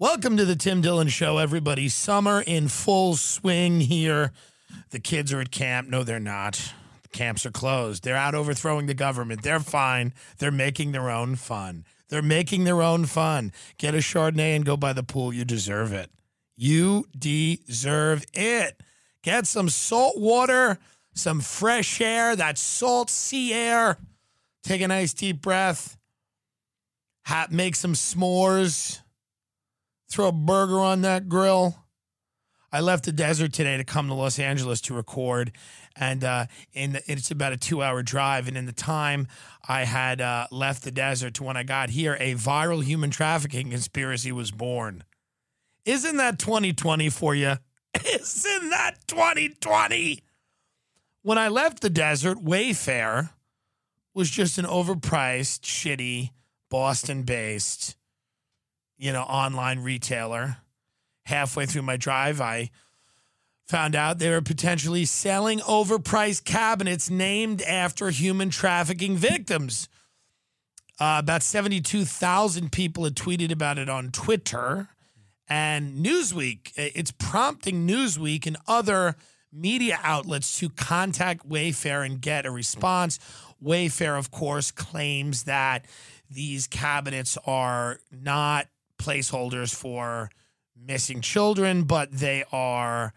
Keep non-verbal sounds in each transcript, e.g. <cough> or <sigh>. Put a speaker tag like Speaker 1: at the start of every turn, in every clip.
Speaker 1: Welcome to the Tim Dillon Show, everybody. Summer in full swing here. The kids are at camp. No, they're not. The camps are closed. They're out overthrowing the government. They're fine. They're making their own fun. They're making their own fun. Get a Chardonnay and go by the pool. You deserve it. You deserve it. Get some salt water, some fresh air, that salt sea air. Take a nice deep breath. Ha- make some s'mores. Throw a burger on that grill. I left the desert today to come to Los Angeles to record, and uh, in the, it's about a two-hour drive. And in the time I had uh, left the desert to when I got here, a viral human trafficking conspiracy was born. Isn't that 2020 for you? <laughs> Isn't that 2020? When I left the desert, Wayfair was just an overpriced, shitty, Boston-based, you know, online retailer halfway through my drive, I found out they were potentially selling overpriced cabinets named after human trafficking victims. Uh, about 72,000 people had tweeted about it on Twitter. And Newsweek, it's prompting Newsweek and other media outlets to contact Wayfair and get a response. Wayfair, of course, claims that these cabinets are not placeholders for missing children, but they are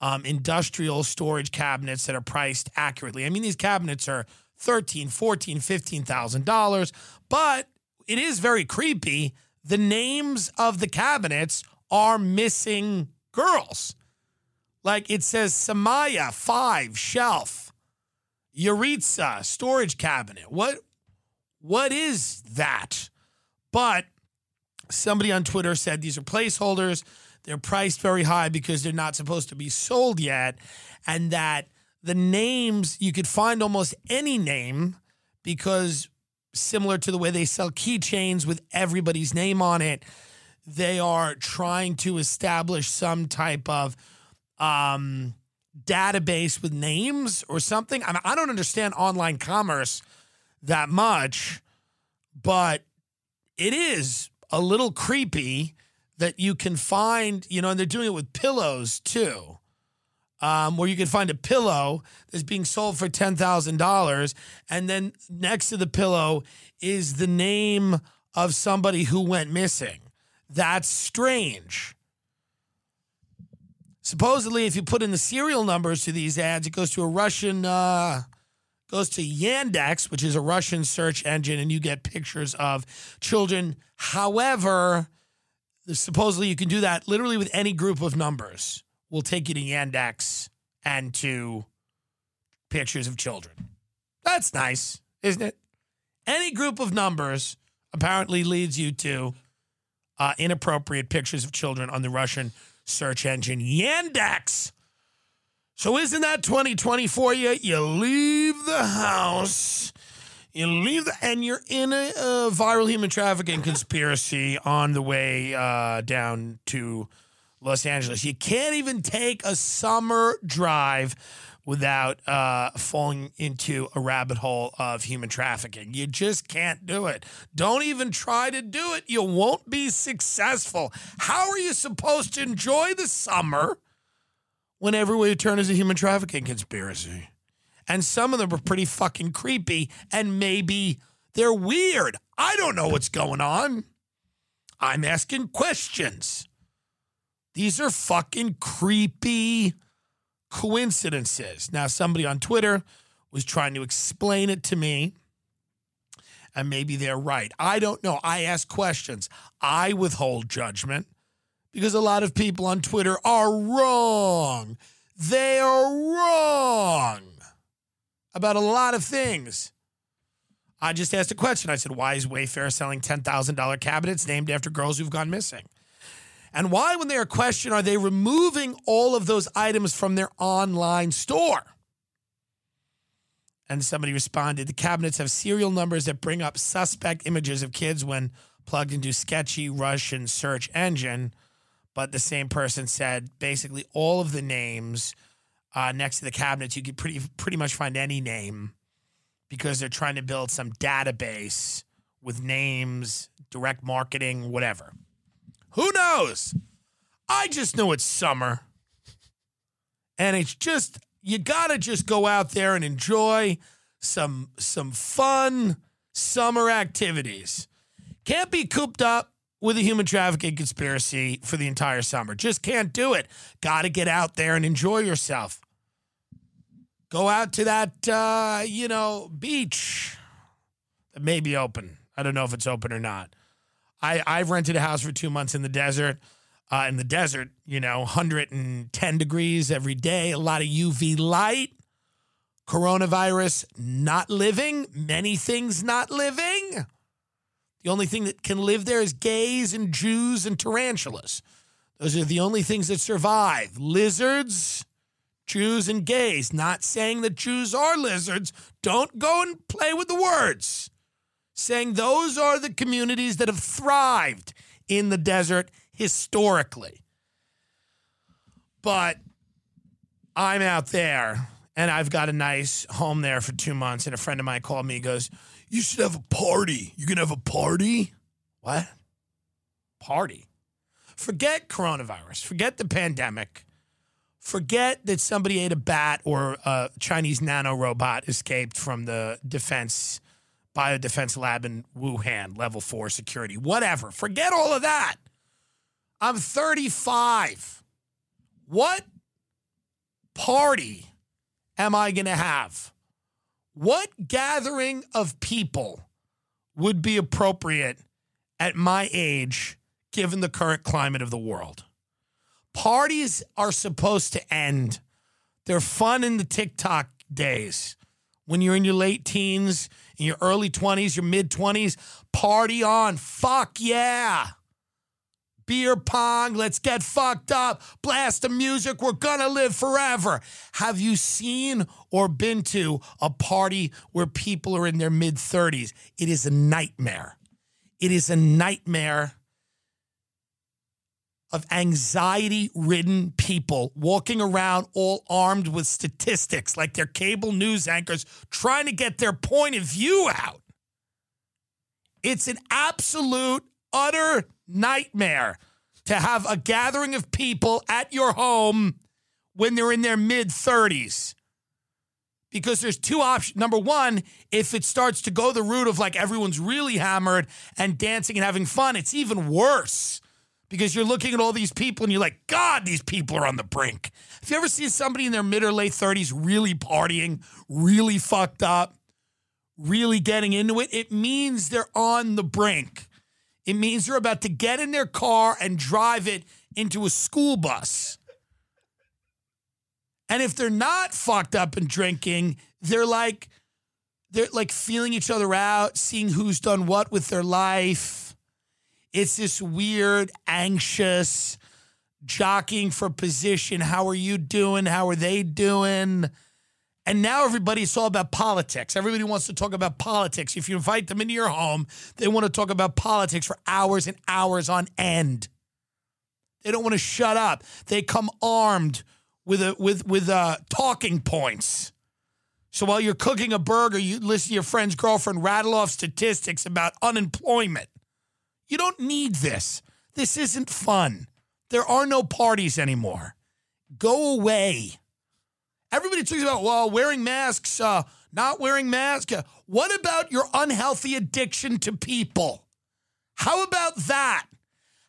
Speaker 1: um, industrial storage cabinets that are priced accurately. I mean, these cabinets are thirteen, fourteen, fifteen thousand dollars, but it is very creepy. The names of the cabinets are missing girls. Like it says Samiyah, five, shelf, Yaritza, storage cabinet. What what is that? But somebody on Twitter said these are placeholders. They're priced very high because they're not supposed to be sold yet. And that the names, you could find almost any name because similar to the way they sell keychains with everybody's name on it, they are trying to establish some type of um, database with names or something. I, mean, I don't understand online commerce that much, but it is a little creepy that you can find, you know, and they're doing it with pillows too, um, where you can find a pillow that's being sold for $10,000. And then next to the pillow is the name of somebody who went missing. That's strange. Supposedly, if you put in the serial numbers to these ads, it goes to a Russian, uh, goes to Yandex, which is a Russian search engine, and you get pictures of children. However, supposedly you can do that literally with any group of numbers. We'll take you to Yandex and to pictures of children. That's nice, isn't it? Any group of numbers apparently leads you to uh, inappropriate pictures of children on the Russian search engine Yandex. So isn't that 2020 for you? You leave the house, you leave the, and you're in a, a viral human trafficking conspiracy on the way uh, down to Los Angeles. You can't even take a summer drive without uh, falling into a rabbit hole of human trafficking. You just can't do it. Don't even try to do it. You won't be successful. How are you supposed to enjoy the summer? When everywhere you turn is a human trafficking conspiracy. And some of them are pretty fucking creepy and maybe they're weird. I don't know what's going on. I'm asking questions. These are fucking creepy coincidences. Now, somebody on Twitter was trying to explain it to me, and maybe they're right. I don't know. I ask questions, I withhold judgment because a lot of people on Twitter are wrong. They are wrong about a lot of things. I just asked a question. I said, Why is Wayfair selling $10,000 cabinets named after girls who've gone missing? And why, when they are questioned, are they removing all of those items from their online store? And somebody responded the cabinets have serial numbers that bring up suspect images of kids when plugged into sketchy Russian search engine. But the same person said basically all of the names uh, next to the cabinets, you could pretty pretty much find any name because they're trying to build some database with names, direct marketing, whatever. Who knows? I just know it's summer. And it's just you got to just go out there and enjoy some some fun summer activities. Can't be cooped up with a human trafficking conspiracy for the entire summer. Just can't do it. Got to get out there and enjoy yourself. Go out to that uh, you know, beach that may be open. I don't know if it's open or not. I I've rented a house for 2 months in the desert uh, in the desert, you know, 110 degrees every day, a lot of UV light, coronavirus not living, many things not living. The only thing that can live there is gays and Jews and tarantulas. Those are the only things that survive. Lizards, Jews, and gays. Not saying that Jews are lizards. Don't go and play with the words. Saying those are the communities that have thrived in the desert historically. But I'm out there and I've got a nice home there for two months. And a friend of mine called me. He goes, You should have a party. You can have a party? What? Party? Forget coronavirus. Forget the pandemic. Forget that somebody ate a bat or a Chinese nano robot escaped from the defense biodefense lab in Wuhan, level four security, whatever. Forget all of that. I'm 35. What party am I going to have? What gathering of people would be appropriate at my age given the current climate of the world? Parties are supposed to end. They're fun in the TikTok days. When you're in your late teens, in your early 20s, your mid 20s, party on. Fuck yeah beer pong, let's get fucked up, blast the music, we're gonna live forever. Have you seen or been to a party where people are in their mid 30s? It is a nightmare. It is a nightmare of anxiety ridden people walking around all armed with statistics like they're cable news anchors trying to get their point of view out. It's an absolute, utter nightmare to have a gathering of people at your home when they're in their mid 30s. Because there's two options. Number one, if it starts to go the route of like everyone's really hammered and dancing and having fun, it's even worse because you're looking at all these people and you're like, God, these people are on the brink. If you ever see somebody in their mid or late 30s really partying, really fucked up, really getting into it, it means they're on the brink. It means they're about to get in their car and drive it into a school bus. And if they're not fucked up and drinking, they're like they're like feeling each other out, seeing who's done what with their life. It's this weird, anxious jockeying for position. How are you doing? How are they doing? And now everybody's all about politics. Everybody wants to talk about politics. If you invite them into your home, they want to talk about politics for hours and hours on end. They don't want to shut up. They come armed with a, with with uh, talking points. So while you're cooking a burger, you listen to your friend's girlfriend rattle off statistics about unemployment. You don't need this. This isn't fun. There are no parties anymore. Go away. Everybody talks about, well, wearing masks, uh, not wearing masks. What about your unhealthy addiction to people? How about that?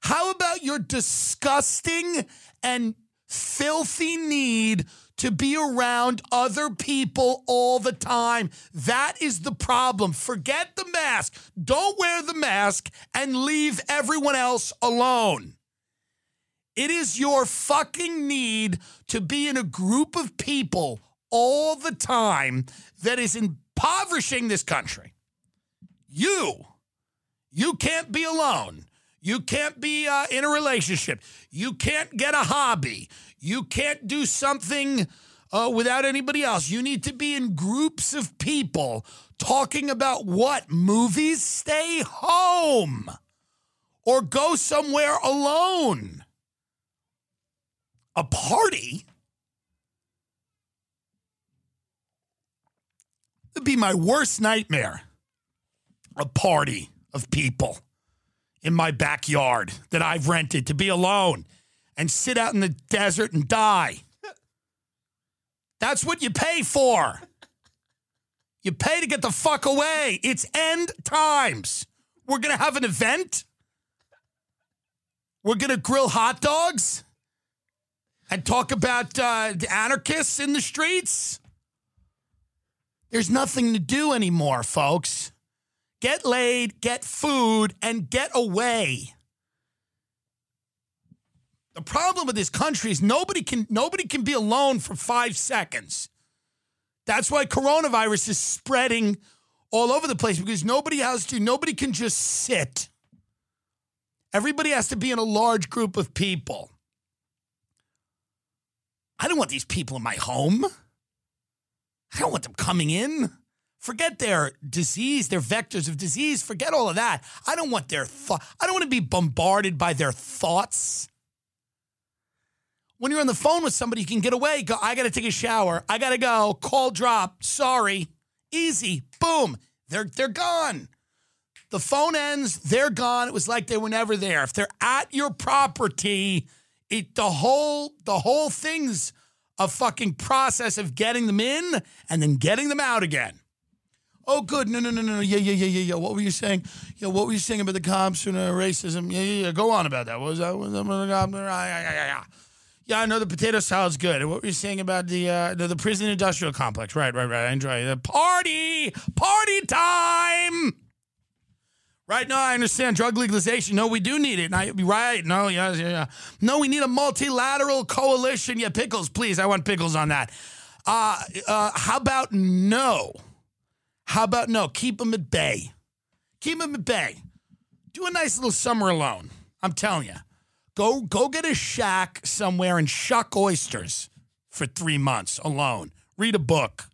Speaker 1: How about your disgusting and filthy need to be around other people all the time? That is the problem. Forget the mask. Don't wear the mask and leave everyone else alone. It is your fucking need to be in a group of people all the time that is impoverishing this country. You, you can't be alone. You can't be uh, in a relationship. You can't get a hobby. You can't do something uh, without anybody else. You need to be in groups of people talking about what? Movies? Stay home or go somewhere alone. A party? It'd be my worst nightmare. A party of people in my backyard that I've rented to be alone and sit out in the desert and die. That's what you pay for. You pay to get the fuck away. It's end times. We're going to have an event. We're going to grill hot dogs and talk about uh, anarchists in the streets. There's nothing to do anymore, folks. Get laid, get food, and get away. The problem with this country is nobody can nobody can be alone for five seconds. That's why coronavirus is spreading all over the place because nobody has to, nobody can just sit. Everybody has to be in a large group of people. I don't want these people in my home. I don't want them coming in. Forget their disease, their vectors of disease. Forget all of that. I don't want their thought. I don't want to be bombarded by their thoughts. When you're on the phone with somebody, you can get away. Go, I got to take a shower. I got to go. Call drop. Sorry. Easy. Boom. They're they're gone. The phone ends. They're gone. It was like they were never there. If they're at your property, it the whole the whole thing's a fucking process of getting them in and then getting them out again. Oh, good. No, no, no, no. Yeah, yeah, yeah, yeah, yeah. What were you saying? Yeah, what were you saying about the cops and uh, racism? Yeah, yeah, yeah. Go on about that. What was that? What was that? Yeah, yeah, yeah, yeah. Yeah, I know the potato salad's good. What were you saying about the uh, the, the prison industrial complex? Right, right, right. I enjoy it. Party, party time. Right now, I understand drug legalization. No, we do need it. And I, right? No, yeah, yeah, yeah. No, we need a multilateral coalition. Yeah, pickles, please. I want pickles on that. Uh, uh, how about no? How about no? Keep them at bay. Keep them at bay. Do a nice little summer alone. I'm telling you. Go go get a shack somewhere and shuck oysters for three months alone. Read a book.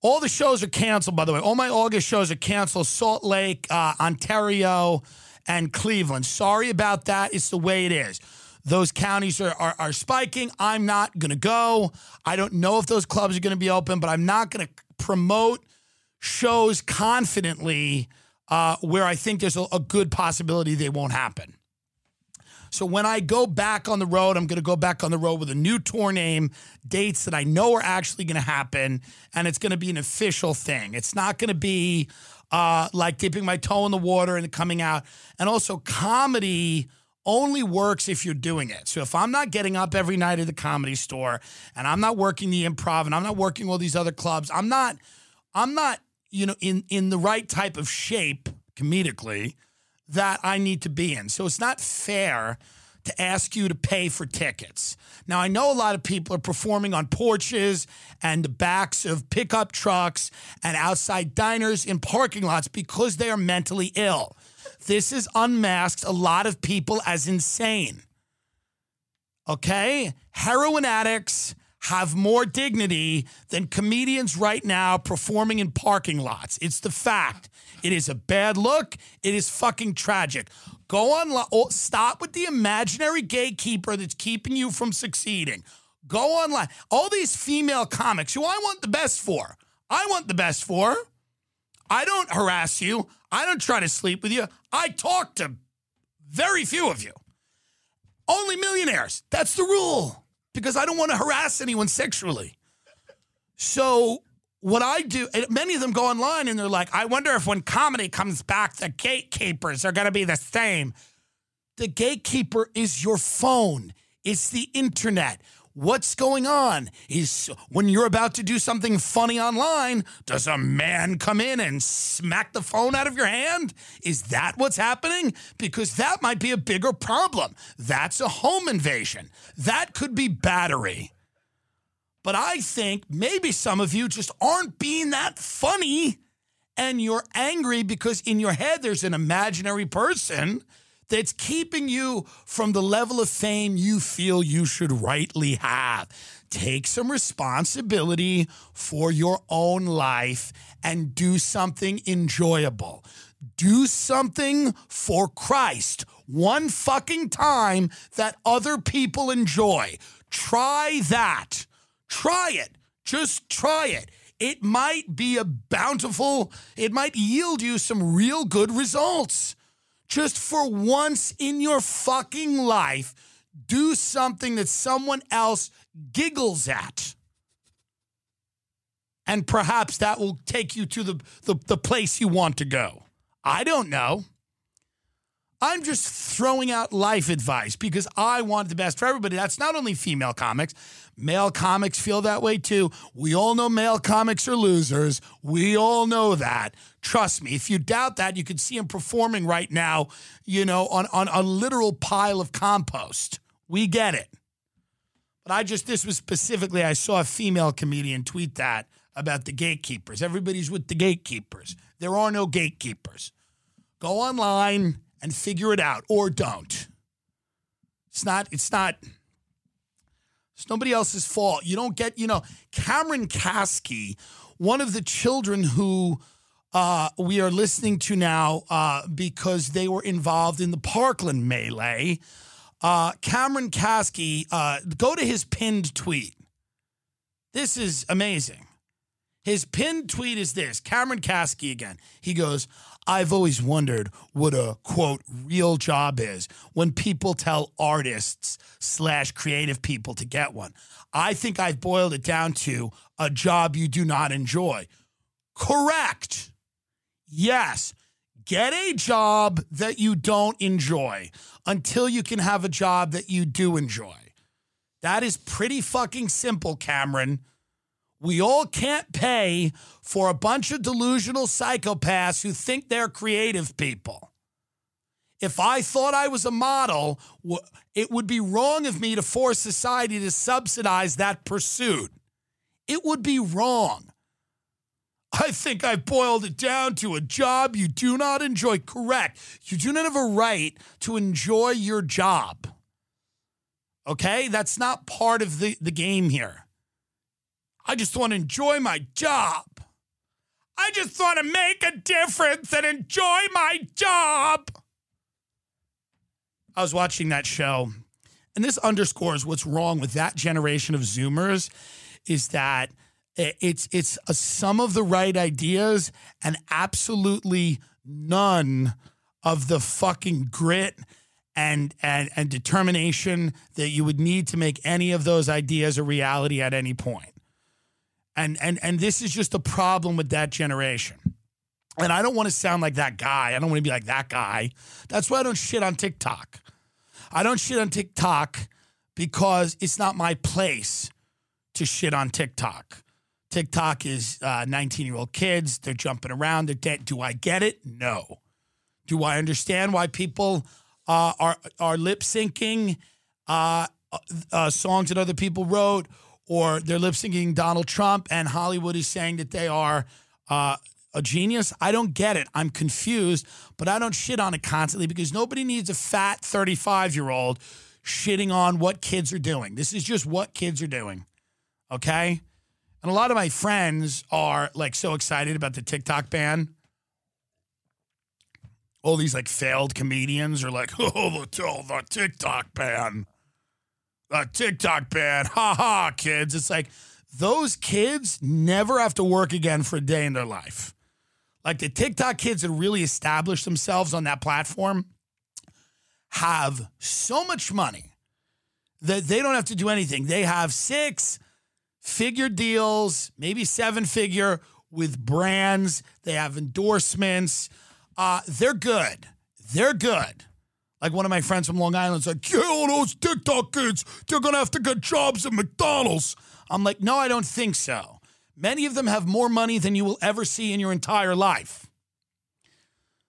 Speaker 1: All the shows are canceled, by the way. All my August shows are canceled. Salt Lake, uh, Ontario, and Cleveland. Sorry about that. It's the way it is. Those counties are, are, are spiking. I'm not going to go. I don't know if those clubs are going to be open, but I'm not going to promote shows confidently uh, where I think there's a, a good possibility they won't happen. So when I go back on the road, I'm going to go back on the road with a new tour name, dates that I know are actually going to happen, and it's going to be an official thing. It's not going to be uh, like dipping my toe in the water and coming out. And also, comedy only works if you're doing it. So if I'm not getting up every night at the comedy store and I'm not working the improv and I'm not working all these other clubs, I'm not, I'm not, you know, in in the right type of shape comedically that I need to be in. So it's not fair to ask you to pay for tickets. Now, I know a lot of people are performing on porches and the backs of pickup trucks and outside diners in parking lots because they are mentally ill. This has unmasked a lot of people as insane. Okay? Heroin addicts have more dignity than comedians right now performing in parking lots. It's the fact. It is a bad look. It is fucking tragic. Go on, oh, stop with the imaginary gatekeeper that's keeping you from succeeding. Go online. All these female comics who I want the best for. I want the best for. I don't harass you. I don't try to sleep with you. I talk to very few of you. Only millionaires. That's the rule because I don't want to harass anyone sexually. So what I do, many of them go online and they're like, I wonder if when comedy comes back, the gatekeepers are going to be the same. The gatekeeper is your phone, it's the internet. What's going on is when you're about to do something funny online, does a man come in and smack the phone out of your hand? Is that what's happening? Because that might be a bigger problem. That's a home invasion. That could be battery. But I think maybe some of you just aren't being that funny and you're angry because in your head there's an imaginary person that's keeping you from the level of fame you feel you should rightly have. Take some responsibility for your own life and do something enjoyable. Do something for Christ one fucking time that other people enjoy. Try that. Try it. Just try it. It might be a bountiful, it might yield you some real good results. Just for once in your fucking life, do something that someone else giggles at. And perhaps that will take you to the, the, the place you want to go. I don't know. I'm just throwing out life advice because I want the best for everybody. That's not only female comics, male comics feel that way too. We all know male comics are losers. We all know that. Trust me, if you doubt that, you can see him performing right now, you know, on, on a literal pile of compost. We get it. But I just, this was specifically, I saw a female comedian tweet that about the gatekeepers. Everybody's with the gatekeepers. There are no gatekeepers. Go online and figure it out or don't. It's not, it's not, it's nobody else's fault. You don't get, you know, Cameron Kasky, one of the children who uh, we are listening to now uh, because they were involved in the Parkland melee. Uh, Cameron Kasky, uh, go to his pinned tweet. This is amazing. His pinned tweet is this Cameron Kasky again. He goes, I've always wondered what a quote real job is when people tell artists slash creative people to get one. I think I've boiled it down to a job you do not enjoy. Correct. Yes. Get a job that you don't enjoy until you can have a job that you do enjoy. That is pretty fucking simple, Cameron. We all can't pay for a bunch of delusional psychopaths who think they're creative people. If I thought I was a model, it would be wrong of me to force society to subsidize that pursuit. It would be wrong. I think I've boiled it down to a job you do not enjoy. Correct. You do not have a right to enjoy your job. Okay? That's not part of the, the game here. I just want to enjoy my job. I just want to make a difference and enjoy my job. I was watching that show, and this underscores what's wrong with that generation of Zoomers is that it's it's a, some of the right ideas and absolutely none of the fucking grit and, and and determination that you would need to make any of those ideas a reality at any point. And and and this is just a problem with that generation. And I don't want to sound like that guy. I don't want to be like that guy. That's why I don't shit on TikTok. I don't shit on TikTok because it's not my place to shit on TikTok. TikTok is 19 uh, year old kids. They're jumping around. They're dead. Do I get it? No. Do I understand why people uh, are are lip syncing uh, uh, songs that other people wrote or they're lip syncing Donald Trump and Hollywood is saying that they are uh, a genius. I don't get it. I'm confused, but I don't shit on it constantly because nobody needs a fat 35 year old shitting on what kids are doing. This is just what kids are doing. Okay. And a lot of my friends are like so excited about the TikTok ban. All these like failed comedians are like, <laughs> oh, the, the TikTok ban a TikTok ban. Ha ha, kids. It's like those kids never have to work again for a day in their life. Like the TikTok kids that really established themselves on that platform have so much money that they don't have to do anything. They have six figure deals, maybe seven figure with brands. They have endorsements. Uh, they're good. They're good. Like one of my friends from Long Island's like, kill those TikTok kids. They're going to have to get jobs at McDonald's. I'm like, no, I don't think so. Many of them have more money than you will ever see in your entire life.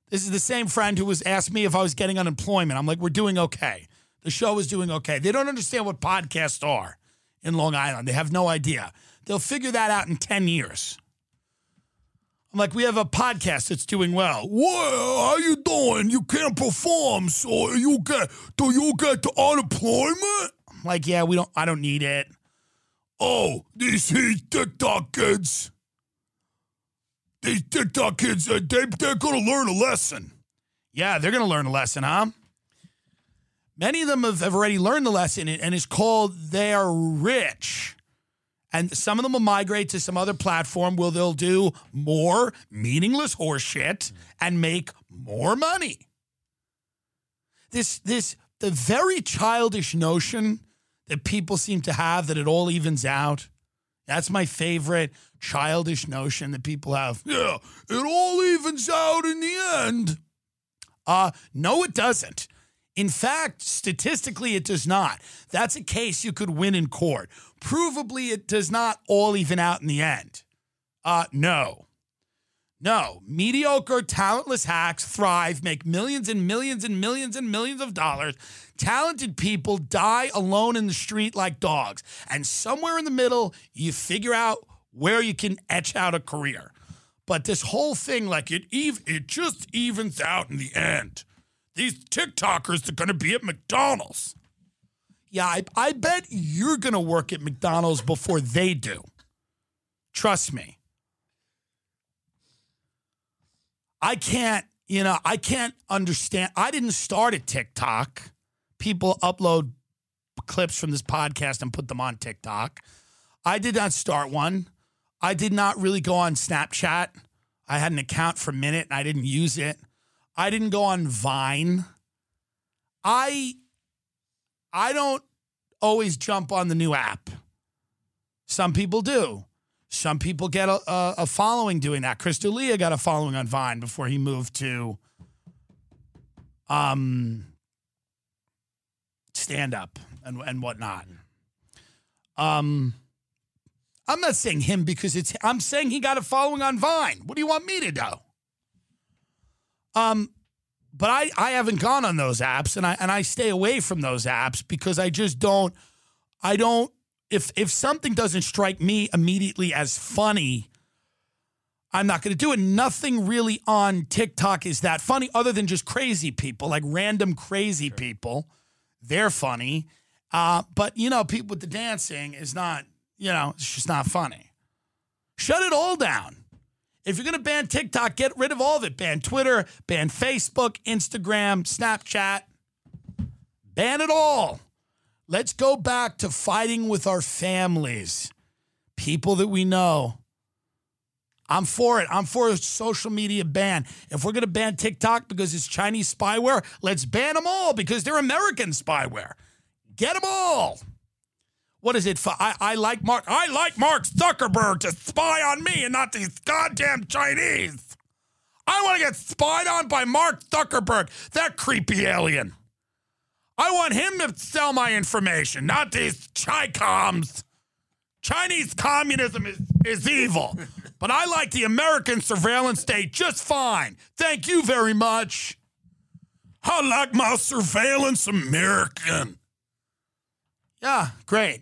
Speaker 1: This is the same friend who was asked me if I was getting unemployment. I'm like, we're doing okay. The show is doing okay. They don't understand what podcasts are in Long Island. They have no idea. They'll figure that out in 10 years. I'm like, we have a podcast that's doing well. Well, how you doing? You can't perform, so you get do you get the unemployment? I'm like, yeah, we don't. I don't need it. Oh, these TikTok kids. These TikTok kids, uh, they, they're going to learn a lesson. Yeah, they're going to learn a lesson, huh? Many of them have, have already learned the lesson, and it's called they are rich. And some of them will migrate to some other platform where they'll do more meaningless horseshit and make more money. This, this, the very childish notion that people seem to have that it all evens out. That's my favorite childish notion that people have. Yeah, it all evens out in the end. Uh, no, it doesn't. In fact, statistically, it does not. That's a case you could win in court. Provably, it does not all even out in the end. Uh, no. No, mediocre, talentless hacks thrive, make millions and millions and millions and millions of dollars. Talented people die alone in the street like dogs. And somewhere in the middle, you figure out where you can etch out a career. But this whole thing, like it, ev- it just evens out in the end. These TikTokers are going to be at McDonald's. Yeah, I, I bet you're going to work at McDonald's before they do. Trust me. I can't, you know, I can't understand. I didn't start at TikTok. People upload clips from this podcast and put them on TikTok. I did not start one. I did not really go on Snapchat. I had an account for a minute and I didn't use it. I didn't go on Vine. I I don't always jump on the new app. Some people do. Some people get a, a, a following doing that. Chris D'Elia got a following on Vine before he moved to um, stand up and, and whatnot. Um, I'm not saying him because it's, I'm saying he got a following on Vine. What do you want me to do? Um, but I, I haven't gone on those apps and I, and I stay away from those apps because I just don't, I don't if if something doesn't strike me immediately as funny, I'm not going to do it. Nothing really on TikTok is that funny, other than just crazy people, like random crazy sure. people. They're funny, uh, but you know, people with the dancing is not. You know, it's just not funny. Shut it all down. If you're going to ban TikTok, get rid of all of it. Ban Twitter, ban Facebook, Instagram, Snapchat. Ban it all. Let's go back to fighting with our families, people that we know. I'm for it. I'm for a social media ban. If we're going to ban TikTok because it's Chinese spyware, let's ban them all because they're American spyware. Get them all. What is it? For? I, I like Mark. I like Mark Zuckerberg to spy on me and not these goddamn Chinese. I want to get spied on by Mark Zuckerberg, that creepy alien. I want him to sell my information, not these Chi-coms. Chinese communism is, is evil, <laughs> but I like the American surveillance state just fine. Thank you very much. I like my surveillance American. Yeah, great.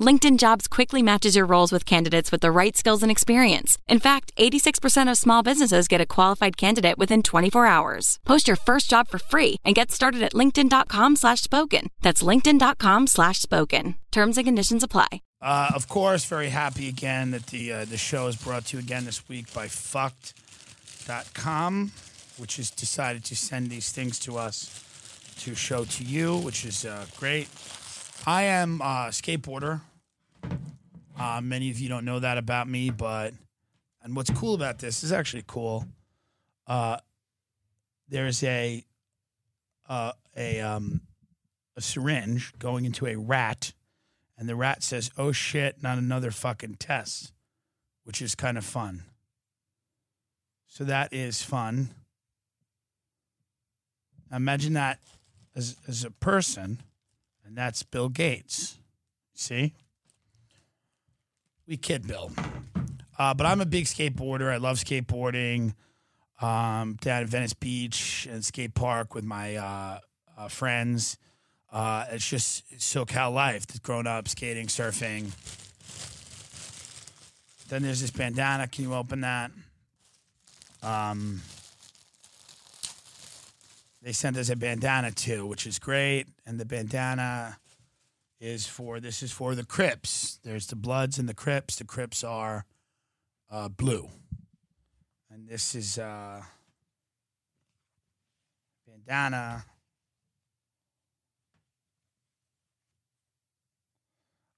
Speaker 2: LinkedIn Jobs quickly matches your roles with candidates with the right skills and experience. In fact, 86% of small businesses get a qualified candidate within 24 hours. Post your first job for free and get started at linkedin.com slash spoken. That's linkedin.com slash spoken. Terms and conditions apply.
Speaker 1: Uh, of course, very happy again that the, uh, the show is brought to you again this week by fucked.com which has decided to send these things to us to show to you, which is uh, great. I am a skateboarder. Uh, many of you don't know that about me, but and what's cool about this is actually cool. Uh, there's a uh, a um, a syringe going into a rat, and the rat says, "Oh shit, not another fucking test," which is kind of fun. So that is fun. Imagine that as, as a person, and that's Bill Gates. See? We kid Bill. Uh, but I'm a big skateboarder. I love skateboarding. Um, down at Venice Beach and skate park with my uh, uh, friends. Uh, it's just SoCal life. Growing up skating, surfing. Then there's this bandana. Can you open that? Um, they sent us a bandana too, which is great. And the bandana is for this is for the Crips. There's the Bloods and the Crips. The Crips are uh, blue, and this is uh, bandana.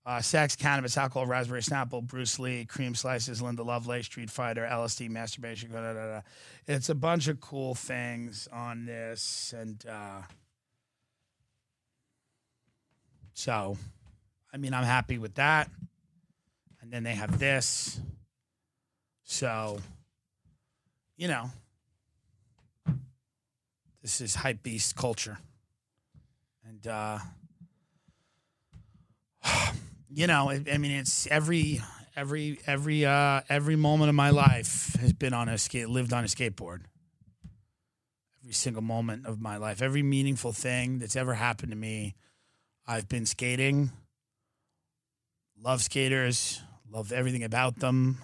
Speaker 1: Uh, sex, cannabis, alcohol, raspberry snapple, Bruce Lee, cream slices, Linda Lovelace, Street Fighter, LSD, masturbation. Da, da, da. It's a bunch of cool things on this, and uh, so, I mean, I'm happy with that. And then they have this. So, you know, this is hype beast culture, and. uh <sighs> you know, I, mean, it's every every every uh, every moment of my life has been on a skate, lived on a skateboard. Every single moment of my life, every meaningful thing that's ever happened to me, I've been skating. Love skaters, love everything about them.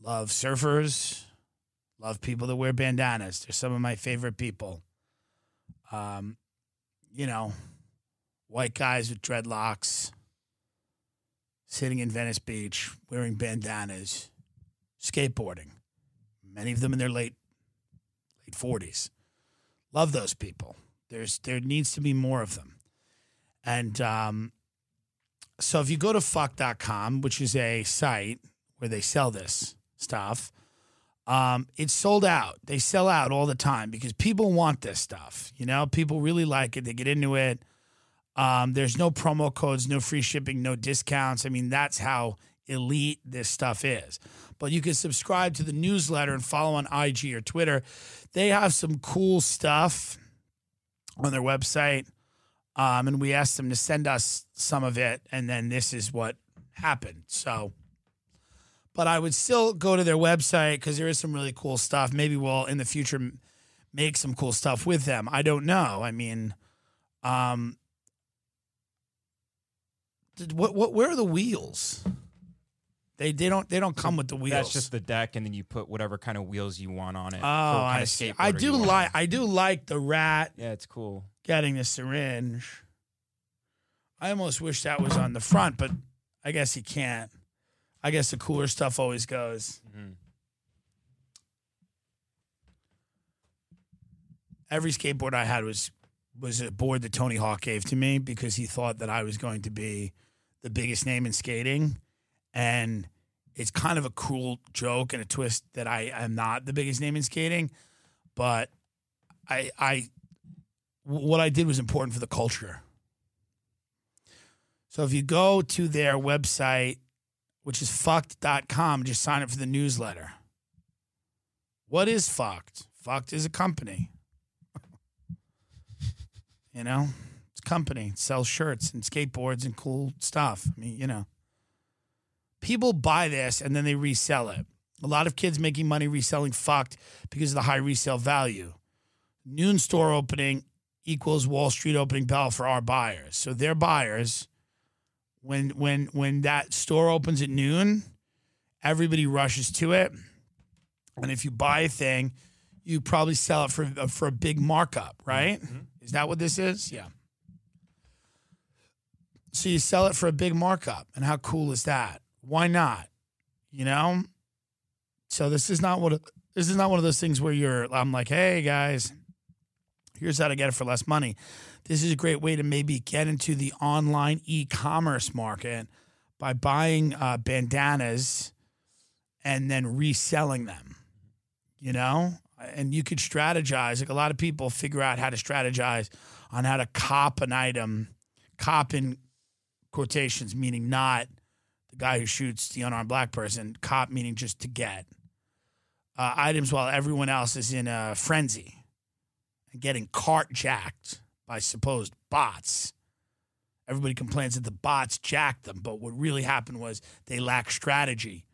Speaker 1: Love surfers, love people that wear bandanas. They're some of my favorite people. Um, you know, white guys with dreadlocks sitting in Venice Beach wearing bandanas, skateboarding. Many of them in their late late forties. Love those people. There's there needs to be more of them. And um, so if you go to fuck.com, which is a site where they sell this stuff, um, it's sold out. They sell out all the time because people want this stuff. You know, people really like it. They get into it. Um, there's no promo codes, no free shipping, no discounts. I mean, that's how elite this stuff is. But you can subscribe to the newsletter and follow on IG or Twitter. They have some cool stuff on their website. Um, and we asked them to send us some of it. And then this is what happened. So, but I would still go to their website because there is some really cool stuff. Maybe we'll in the future make some cool stuff with them. I don't know. I mean, um, what what where are the wheels? They they don't they don't come with the wheels.
Speaker 3: That's just the deck, and then you put whatever kind of wheels you want on it.
Speaker 1: Oh, I see. I do like I do like the rat.
Speaker 3: Yeah, it's cool.
Speaker 1: Getting the syringe. I almost wish that was on the front, but I guess you can't. I guess the cooler stuff always goes. Mm-hmm. Every skateboard I had was was a board that Tony Hawk gave to me because he thought that I was going to be the biggest name in skating. And it's kind of a cool joke and a twist that I am not the biggest name in skating, but I I what I did was important for the culture. So if you go to their website, which is fucked.com, just sign up for the newsletter. What is fucked? Fucked is a company. <laughs> You know, it's a company, it sells shirts and skateboards and cool stuff. I mean, you know, people buy this and then they resell it. A lot of kids making money reselling fucked because of the high resale value. Noon store opening equals Wall Street opening bell for our buyers. So their buyers, when when when that store opens at noon, everybody rushes to it. And if you buy a thing, you probably sell it for for a big markup, right? Mm-hmm. Is that what this is? Yeah. So you sell it for a big markup. And how cool is that? Why not? You know? So this is not what this is not one of those things where you're I'm like, "Hey guys, here's how to get it for less money." This is a great way to maybe get into the online e-commerce market by buying uh, bandanas and then reselling them. You know? and you could strategize. Like a lot of people figure out how to strategize on how to cop an item, cop in quotations, meaning not the guy who shoots the unarmed black person, cop meaning just to get uh, items while everyone else is in a frenzy and getting cart jacked by supposed bots. Everybody complains that the bots jacked them, but what really happened was they lacked strategy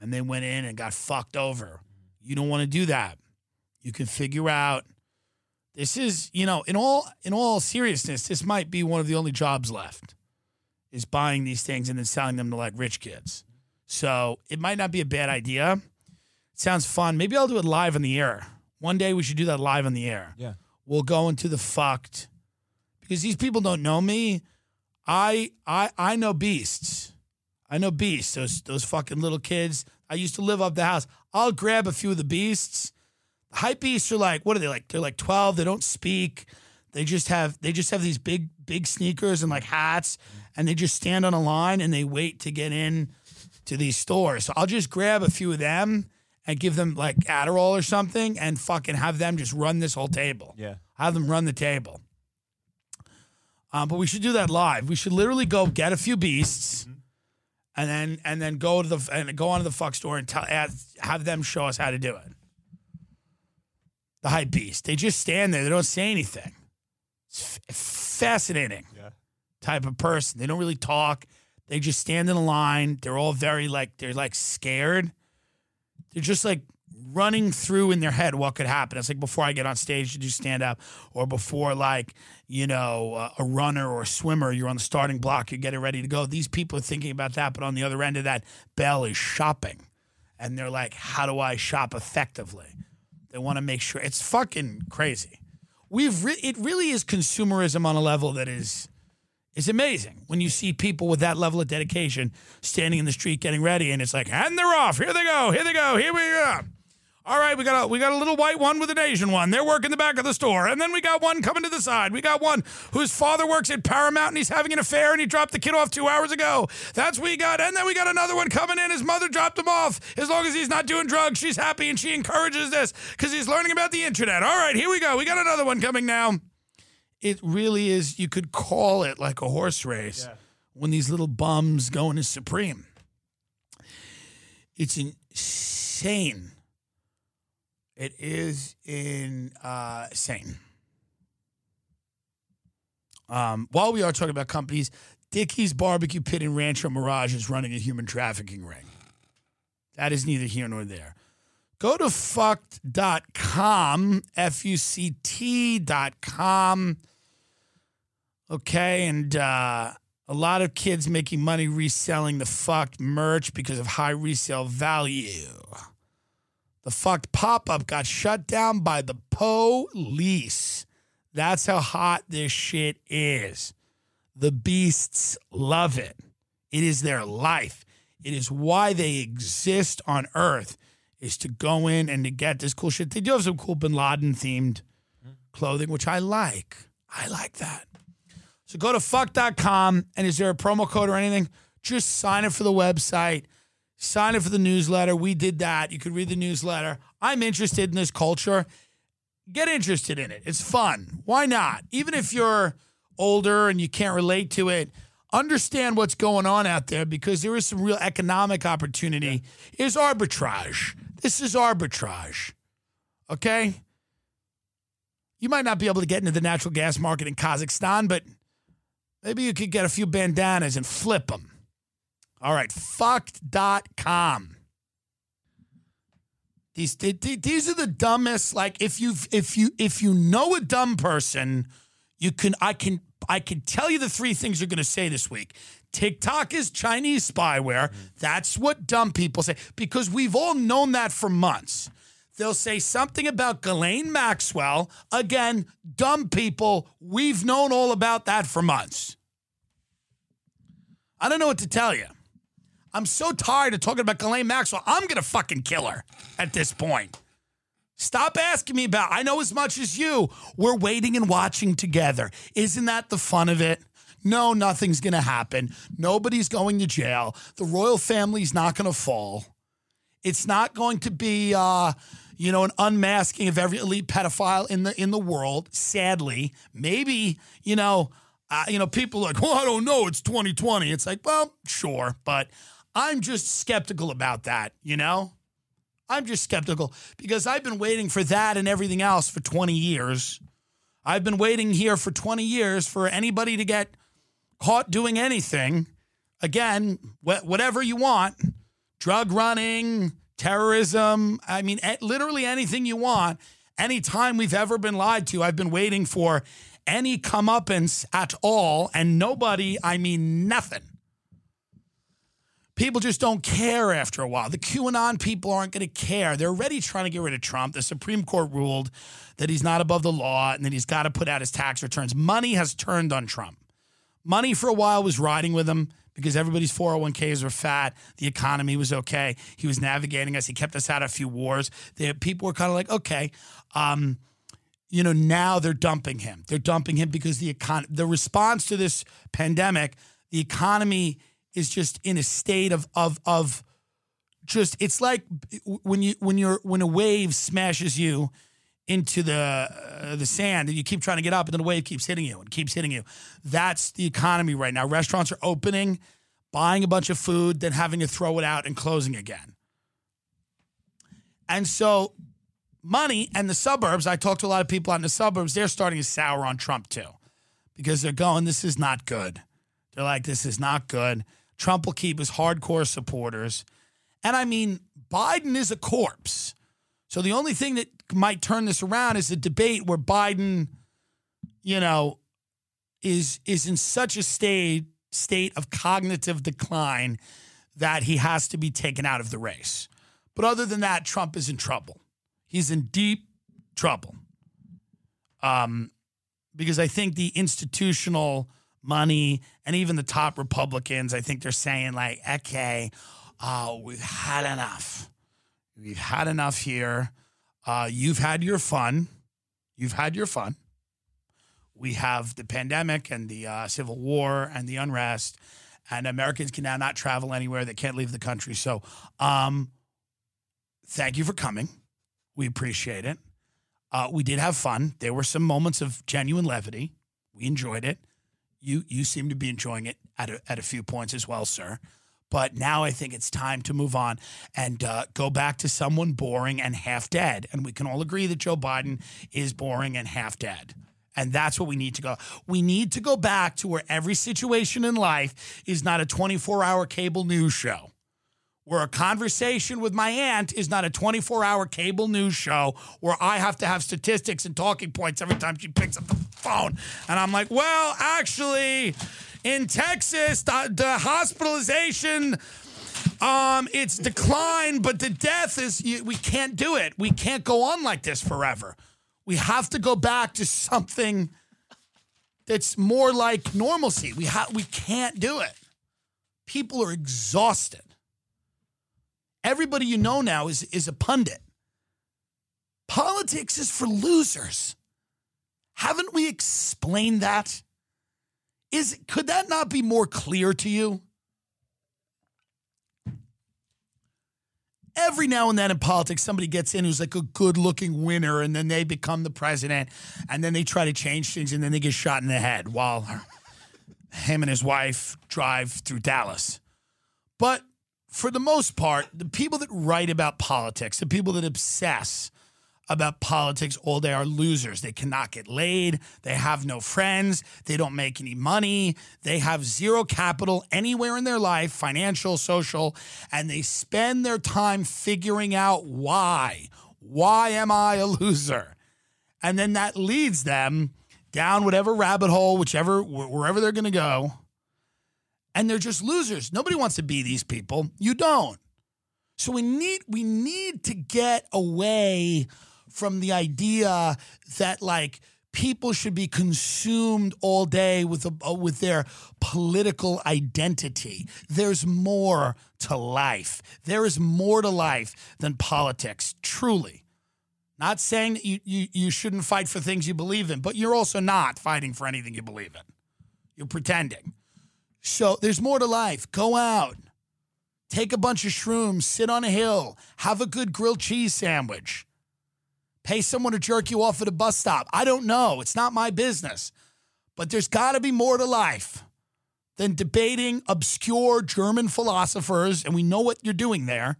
Speaker 1: and they went in and got fucked over. You don't want to do that. You can figure out this is, you know, in all in all seriousness, this might be one of the only jobs left is buying these things and then selling them to like rich kids. So it might not be a bad idea. It sounds fun. Maybe I'll do it live on the air. One day we should do that live on the air.
Speaker 3: Yeah.
Speaker 1: We'll go into the fucked because these people don't know me. I I I know beasts. I know beasts. Those those fucking little kids. I used to live up the house. I'll grab a few of the beasts. The hype beasts are like, what are they like? They're like 12. They don't speak. They just have they just have these big, big sneakers and like hats, and they just stand on a line and they wait to get in to these stores. So I'll just grab a few of them and give them like Adderall or something and fucking have them just run this whole table.
Speaker 3: Yeah.
Speaker 1: Have them run the table. Um, but we should do that live. We should literally go get a few beasts, and then and then go to the and go onto the fuck store and tell ask- have them show us how to do it. The hype beast. They just stand there. They don't say anything. It's f- fascinating
Speaker 3: Yeah.
Speaker 1: type of person. They don't really talk. They just stand in a line. They're all very like they're like scared. They're just like running through in their head what could happen. It's like before I get on stage to do stand up, or before like you know uh, a runner or a swimmer, you're on the starting block, you're getting ready to go. These people are thinking about that, but on the other end of that bell is shopping, and they're like, how do I shop effectively? They want to make sure it's fucking crazy. We've re- it really is consumerism on a level that is is amazing when you see people with that level of dedication standing in the street getting ready, and it's like, and they're off. Here they go. Here they go. Here we go. All right, we got a we got a little white one with an Asian one. They're working the back of the store, and then we got one coming to the side. We got one whose father works at Paramount and he's having an affair, and he dropped the kid off two hours ago. That's we got, and then we got another one coming in. His mother dropped him off. As long as he's not doing drugs, she's happy, and she encourages this because he's learning about the internet. All right, here we go. We got another one coming now. It really is. You could call it like a horse race when these little bums go into Supreme. It's insane. It is in uh, insane. Um, while we are talking about companies, Dickey's Barbecue Pit in Rancho Mirage is running a human trafficking ring. That is neither here nor there. Go to FUCT.com, F U C T.com. Okay, and uh, a lot of kids making money reselling the FUCT merch because of high resale value. The FUCT pop up got shut down by the police. That's how hot this shit is. The beasts love it. It is their life. It is why they exist on Earth, is to go in and to get this cool shit. They do have some cool Bin Laden themed clothing, which I like. I like that. So go to fuck.com and is there a promo code or anything? Just sign up for the website, sign up for the newsletter. We did that. You could read the newsletter. I'm interested in this culture. Get interested in it. It's fun. Why not? Even if you're older and you can't relate to it, understand what's going on out there because there is some real economic opportunity. Is arbitrage. This is arbitrage. Okay? You might not be able to get into the natural gas market in Kazakhstan, but maybe you could get a few bandanas and flip them. All right, FUCT.com. These th- th- these are the dumbest like if you if you if you know a dumb person, you can I can I can tell you the three things you're going to say this week. TikTok is Chinese spyware. Mm. That's what dumb people say because we've all known that for months. They'll say something about Ghislaine Maxwell. Again, dumb people, we've known all about that for months. I don't know what to tell you. I'm so tired of talking about Ghislaine Maxwell. I'm going to fucking kill her at this point. Stop asking me about. I know as much as you. We're waiting and watching together. Isn't that the fun of it? No, nothing's going to happen. Nobody's going to jail. The royal family's not going to fall. It's not going to be, uh, you know, an unmasking of every elite pedophile in the in the world. Sadly, maybe you know, uh, you know, people like, well, I don't know. It's 2020. It's like, well, sure, but I'm just skeptical about that. You know, I'm just skeptical because I've been waiting for that and everything else for 20 years. I've been waiting here for 20 years for anybody to get caught doing anything. Again, wh- whatever you want drug running, terrorism. I mean, literally anything you want. Anytime we've ever been lied to, I've been waiting for any comeuppance at all, and nobody, I mean, nothing. People just don't care after a while. The QAnon people aren't going to care. They're already trying to get rid of Trump. The Supreme Court ruled that he's not above the law and that he's got to put out his tax returns. Money has turned on Trump. Money for a while was riding with him because everybody's 401ks were fat. The economy was okay. He was navigating us. He kept us out of a few wars. The people were kind of like, okay, um, you know, now they're dumping him. They're dumping him because the econ- the response to this pandemic, the economy is just in a state of of of just it's like when you when you're when a wave smashes you into the uh, the sand and you keep trying to get up and then the wave keeps hitting you and keeps hitting you. That's the economy right now. Restaurants are opening, buying a bunch of food, then having to throw it out and closing again. And so money and the suburbs, I talked to a lot of people out in the suburbs, they're starting to sour on Trump too. Because they're going, this is not good. They're like, this is not good. Trump will keep his hardcore supporters. And I mean, Biden is a corpse. So the only thing that might turn this around is a debate where Biden, you know, is is in such a state state of cognitive decline that he has to be taken out of the race. But other than that, Trump is in trouble. He's in deep trouble. Um, because I think the institutional money and even the top Republicans, I think they're saying like, okay, uh, we've had enough. We've had enough here. Uh, you've had your fun. You've had your fun. We have the pandemic and the uh, civil war and the unrest, and Americans can now not travel anywhere. They can't leave the country. So, um, thank you for coming. We appreciate it. Uh, we did have fun. There were some moments of genuine levity. We enjoyed it. You you seem to be enjoying it at a, at a few points as well, sir. But now I think it's time to move on and uh, go back to someone boring and half dead. And we can all agree that Joe Biden is boring and half dead. And that's what we need to go. We need to go back to where every situation in life is not a 24 hour cable news show where a conversation with my aunt is not a 24 hour cable news show where I have to have statistics and talking points every time she picks up the phone. And I'm like, well, actually, in Texas, the, the hospitalization. Um, it's declined, but the death is you, we can't do it. We can't go on like this forever. We have to go back to something that's more like normalcy. We ha- we can't do it. People are exhausted. Everybody you know now is is a pundit. Politics is for losers. Haven't we explained that? Is could that not be more clear to you? Every now and then in politics, somebody gets in who's like a good looking winner, and then they become the president, and then they try to change things, and then they get shot in the head while him and his wife drive through Dallas. But for the most part, the people that write about politics, the people that obsess about politics all day are losers. They cannot get laid. They have no friends. They don't make any money. They have zero capital anywhere in their life, financial, social, and they spend their time figuring out why. Why am I a loser? And then that leads them down whatever rabbit hole, whichever, wherever they're going to go. And they're just losers. Nobody wants to be these people. You don't. So we need we need to get away from the idea that like people should be consumed all day with a, uh, with their political identity. There's more to life. There is more to life than politics, truly. Not saying that you, you, you shouldn't fight for things you believe in, but you're also not fighting for anything you believe in. You're pretending. So there's more to life. Go out, take a bunch of shrooms, sit on a hill, have a good grilled cheese sandwich pay someone to jerk you off at a bus stop. I don't know. It's not my business. But there's got to be more to life than debating obscure German philosophers, and we know what you're doing there,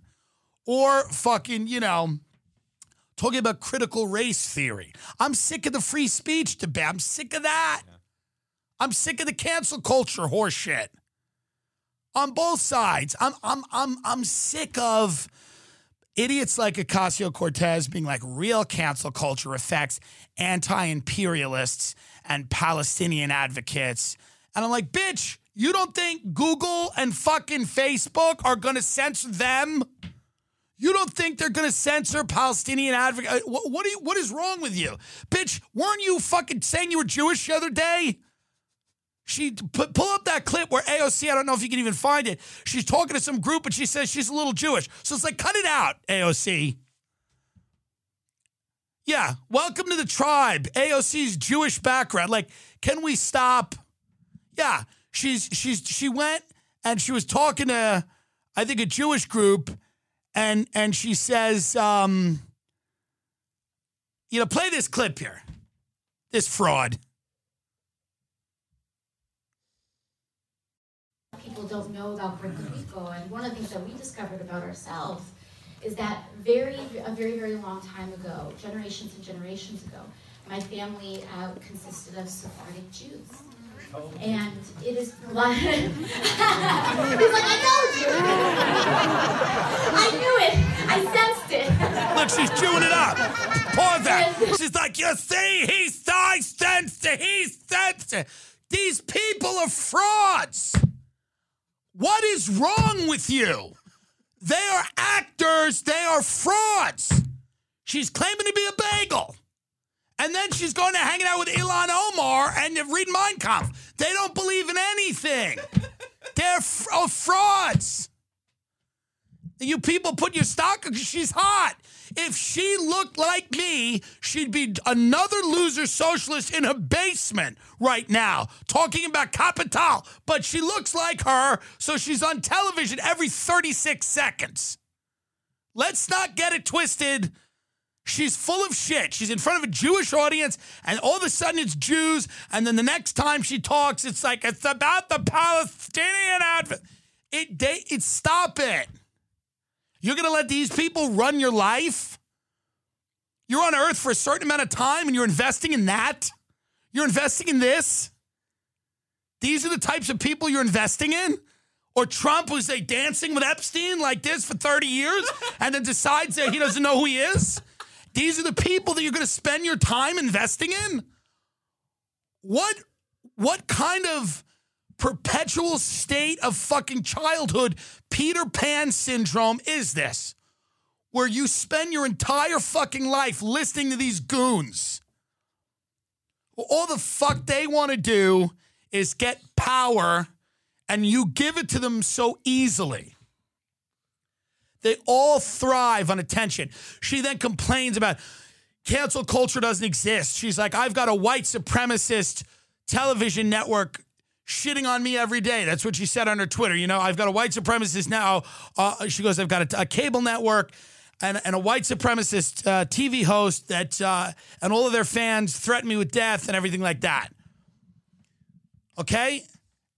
Speaker 1: or fucking, you know, talking about critical race theory. I'm sick of the free speech debate. I'm sick of that. I'm sick of the cancel culture horseshit. on both sides. I'm I'm I'm I'm sick of idiots like Ocasio Cortez being like real cancel culture affects anti imperialists and Palestinian advocates. And I'm like, bitch, you don't think Google and fucking Facebook are to censor them? You don't think they're going to censor Palestinian advocates? Uh, what, what, you, what is wrong with you? Bitch, weren't you fucking saying you were Jewish the other day? She put, pull up that clip where AOC, I don't know if you can even find it. She's talking to some group and she says she's a little Jewish. So it's like, cut it out, AOC. Yeah, welcome to the tribe. AOC's Jewish background. Like, can we stop? Yeah, she's she's she went and she was talking to I think a Jewish group and and she says um you know, play this clip here. This fraud.
Speaker 4: People don't know about Puerto Rico. And one of the things that we discovered about ourselves is that very, a very, very long time ago, generations and generations ago, my family uh, consisted of Sephardic Jews. And it is <laughs> he's like, I told you. I knew it. I sensed it.
Speaker 1: Look, she's chewing it up. Pause that. She's like, you see, he's I sensed it. He sensed it. These people are frauds. What is wrong with you? They are actors, they are frauds. She's claiming to be a bagel. And then she's going to hanging out with Ilhan Omar and read Mein Kampf. They don't believe in anything. They're oh, frauds. You people put your stock because she's hot. If she looked like me, she'd be another loser socialist in a basement right now talking about Capital. But she looks like her, so she's on television every 36 seconds. Let's not get it twisted. She's full of shit. She's in front of a Jewish audience, and all of a sudden it's Jews. And then the next time she talks, it's like it's about the Palestinian. It, it, stop it. You're going to let these people run your life? You're on earth for a certain amount of time and you're investing in that? You're investing in this? These are the types of people you're investing in? Or Trump who's a dancing with Epstein like this for 30 years and then decides that he doesn't know who he is? These are the people that you're going to spend your time investing in? What what kind of perpetual state of fucking childhood Peter Pan syndrome is this? Where you spend your entire fucking life listening to these goons. All the fuck they want to do is get power and you give it to them so easily. They all thrive on attention. She then complains about cancel culture doesn't exist. She's like, I've got a white supremacist television network shitting on me every day. That's what she said on her Twitter. You know, I've got a white supremacist now. Uh, she goes, I've got a, a cable network and, and, a white supremacist uh, TV host that, uh, and all of their fans threaten me with death and everything like that. Okay?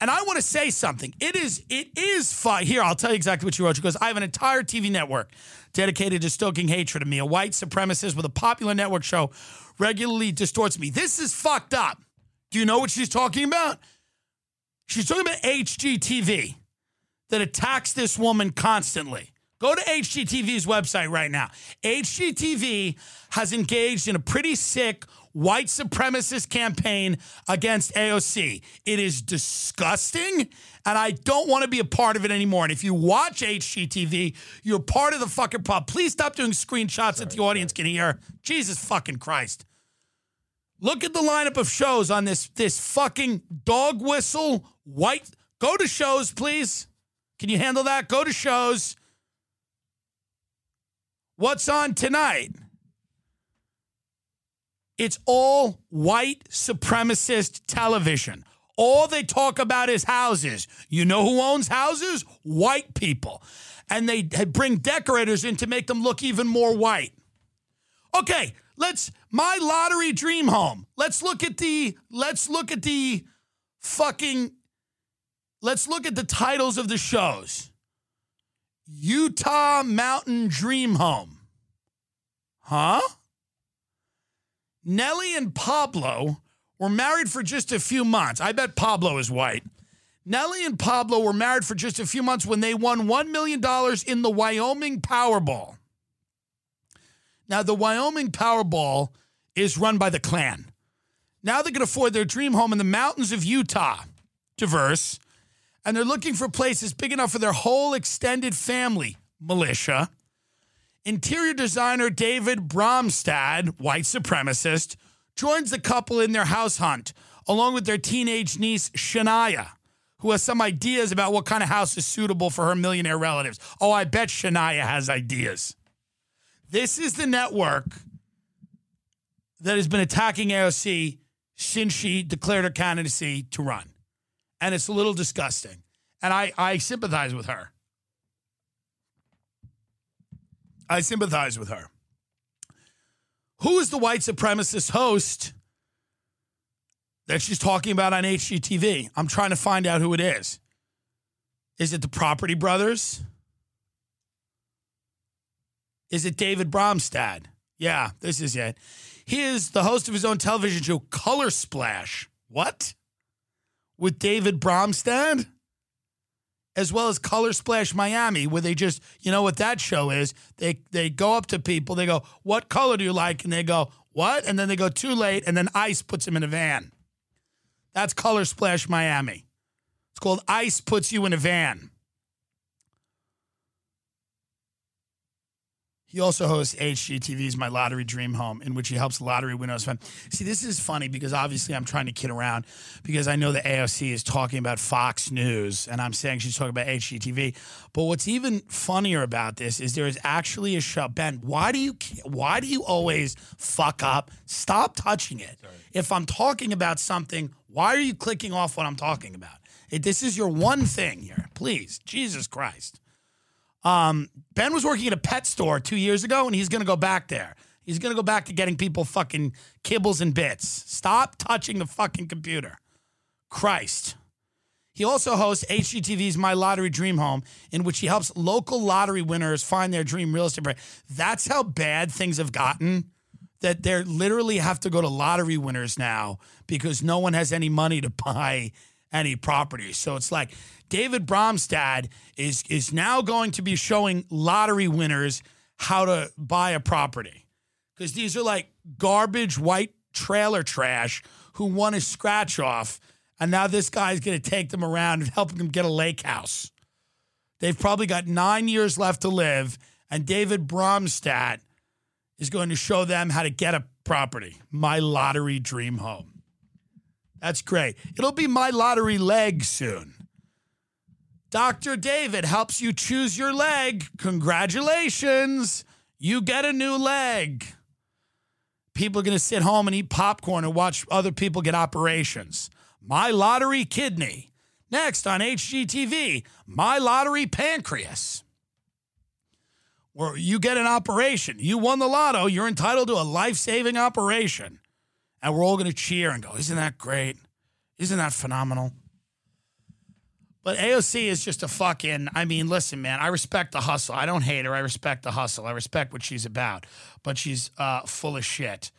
Speaker 1: And I want to say something. It is, it is fine. Here, I'll tell you exactly what she wrote. She goes, I have an entire TV network dedicated to stoking hatred of me. A white supremacist with a popular network show regularly distorts me. This is fucked up. Do you know what she's talking about? She's talking about HGTV that attacks this woman constantly. Go to HGTV's website right now. HGTV has engaged in a pretty sick white supremacist campaign against AOC. It is disgusting, and I don't want to be a part of it anymore. And if you watch HGTV, you're part of the fucking problem. Please stop doing screenshots that the audience can hear. Jesus fucking Christ. Look at the lineup of shows on this this fucking dog whistle white. Go to shows, please. Can you handle that? Go to shows. What's on tonight? It's all white supremacist television. All they talk about is houses. You know who owns houses? White people. And they bring decorators in to make them look even more white. Okay, Let's my lottery dream home. Let's look at the let's look at the fucking let's look at the titles of the shows. Utah Mountain Dream Home. Huh? Nellie and Pablo were married for just a few months. I bet Pablo is white. Nellie and Pablo were married for just a few months when they won $1 million in the Wyoming Powerball. Now, the Wyoming Powerball is run by the Klan. Now they can afford their dream home in the mountains of Utah. Diverse. And they're looking for places big enough for their whole extended family, militia. Interior designer David Bromstad, white supremacist, joins the couple in their house hunt, along with their teenage niece, Shania, who has some ideas about what kind of house is suitable for her millionaire relatives. Oh, I bet Shania has ideas. This is the network that has been attacking AOC since she declared her candidacy to run. And it's a little disgusting. And I, I sympathize with her. I sympathize with her. Who is the white supremacist host that she's talking about on HGTV? I'm trying to find out who it is. Is it the Property Brothers? Is it David Bromstad? Yeah, this is it. He is the host of his own television show, Color Splash. What? With David Bromstad? As well as Color Splash Miami, where they just, you know what that show is? They they go up to people, they go, What color do you like? And they go, What? And then they go, Too late. And then ICE puts them in a van. That's Color Splash Miami. It's called ICE Puts You in a Van. He also hosts HGTV's My Lottery Dream Home, in which he helps lottery winners find. See, this is funny because obviously I'm trying to kid around because I know the AOC is talking about Fox News and I'm saying she's talking about HGTV. But what's even funnier about this is there is actually a show. Ben, why do you why do you always fuck up? Stop touching it. If I'm talking about something, why are you clicking off what I'm talking about? It- This is your one thing here. Please, Jesus Christ. Um, ben was working at a pet store two years ago, and he's going to go back there. He's going to go back to getting people fucking kibbles and bits. Stop touching the fucking computer. Christ. He also hosts HGTV's My Lottery Dream Home, in which he helps local lottery winners find their dream real estate. That's how bad things have gotten. That they literally have to go to lottery winners now because no one has any money to buy any property. So it's like David Bromstad is is now going to be showing lottery winners how to buy a property because these are like garbage white trailer trash who won a scratch off, and now this guy's going to take them around and help them get a lake house. They've probably got nine years left to live, and David Bromstad is going to show them how to get a property. My lottery dream home. That's great. It'll be my lottery leg soon. Dr. David helps you choose your leg. Congratulations. You get a new leg. People are going to sit home and eat popcorn and watch other people get operations. My lottery kidney. Next on HGTV, my lottery pancreas. Where you get an operation. You won the lotto. You're entitled to a life saving operation. And we're all going to cheer and go, Isn't that great? Isn't that phenomenal? But AOC is just a fucking. I mean, listen, man. I respect the hustle. I don't hate her. I respect the hustle. I respect what she's about. But she's uh, full of shit.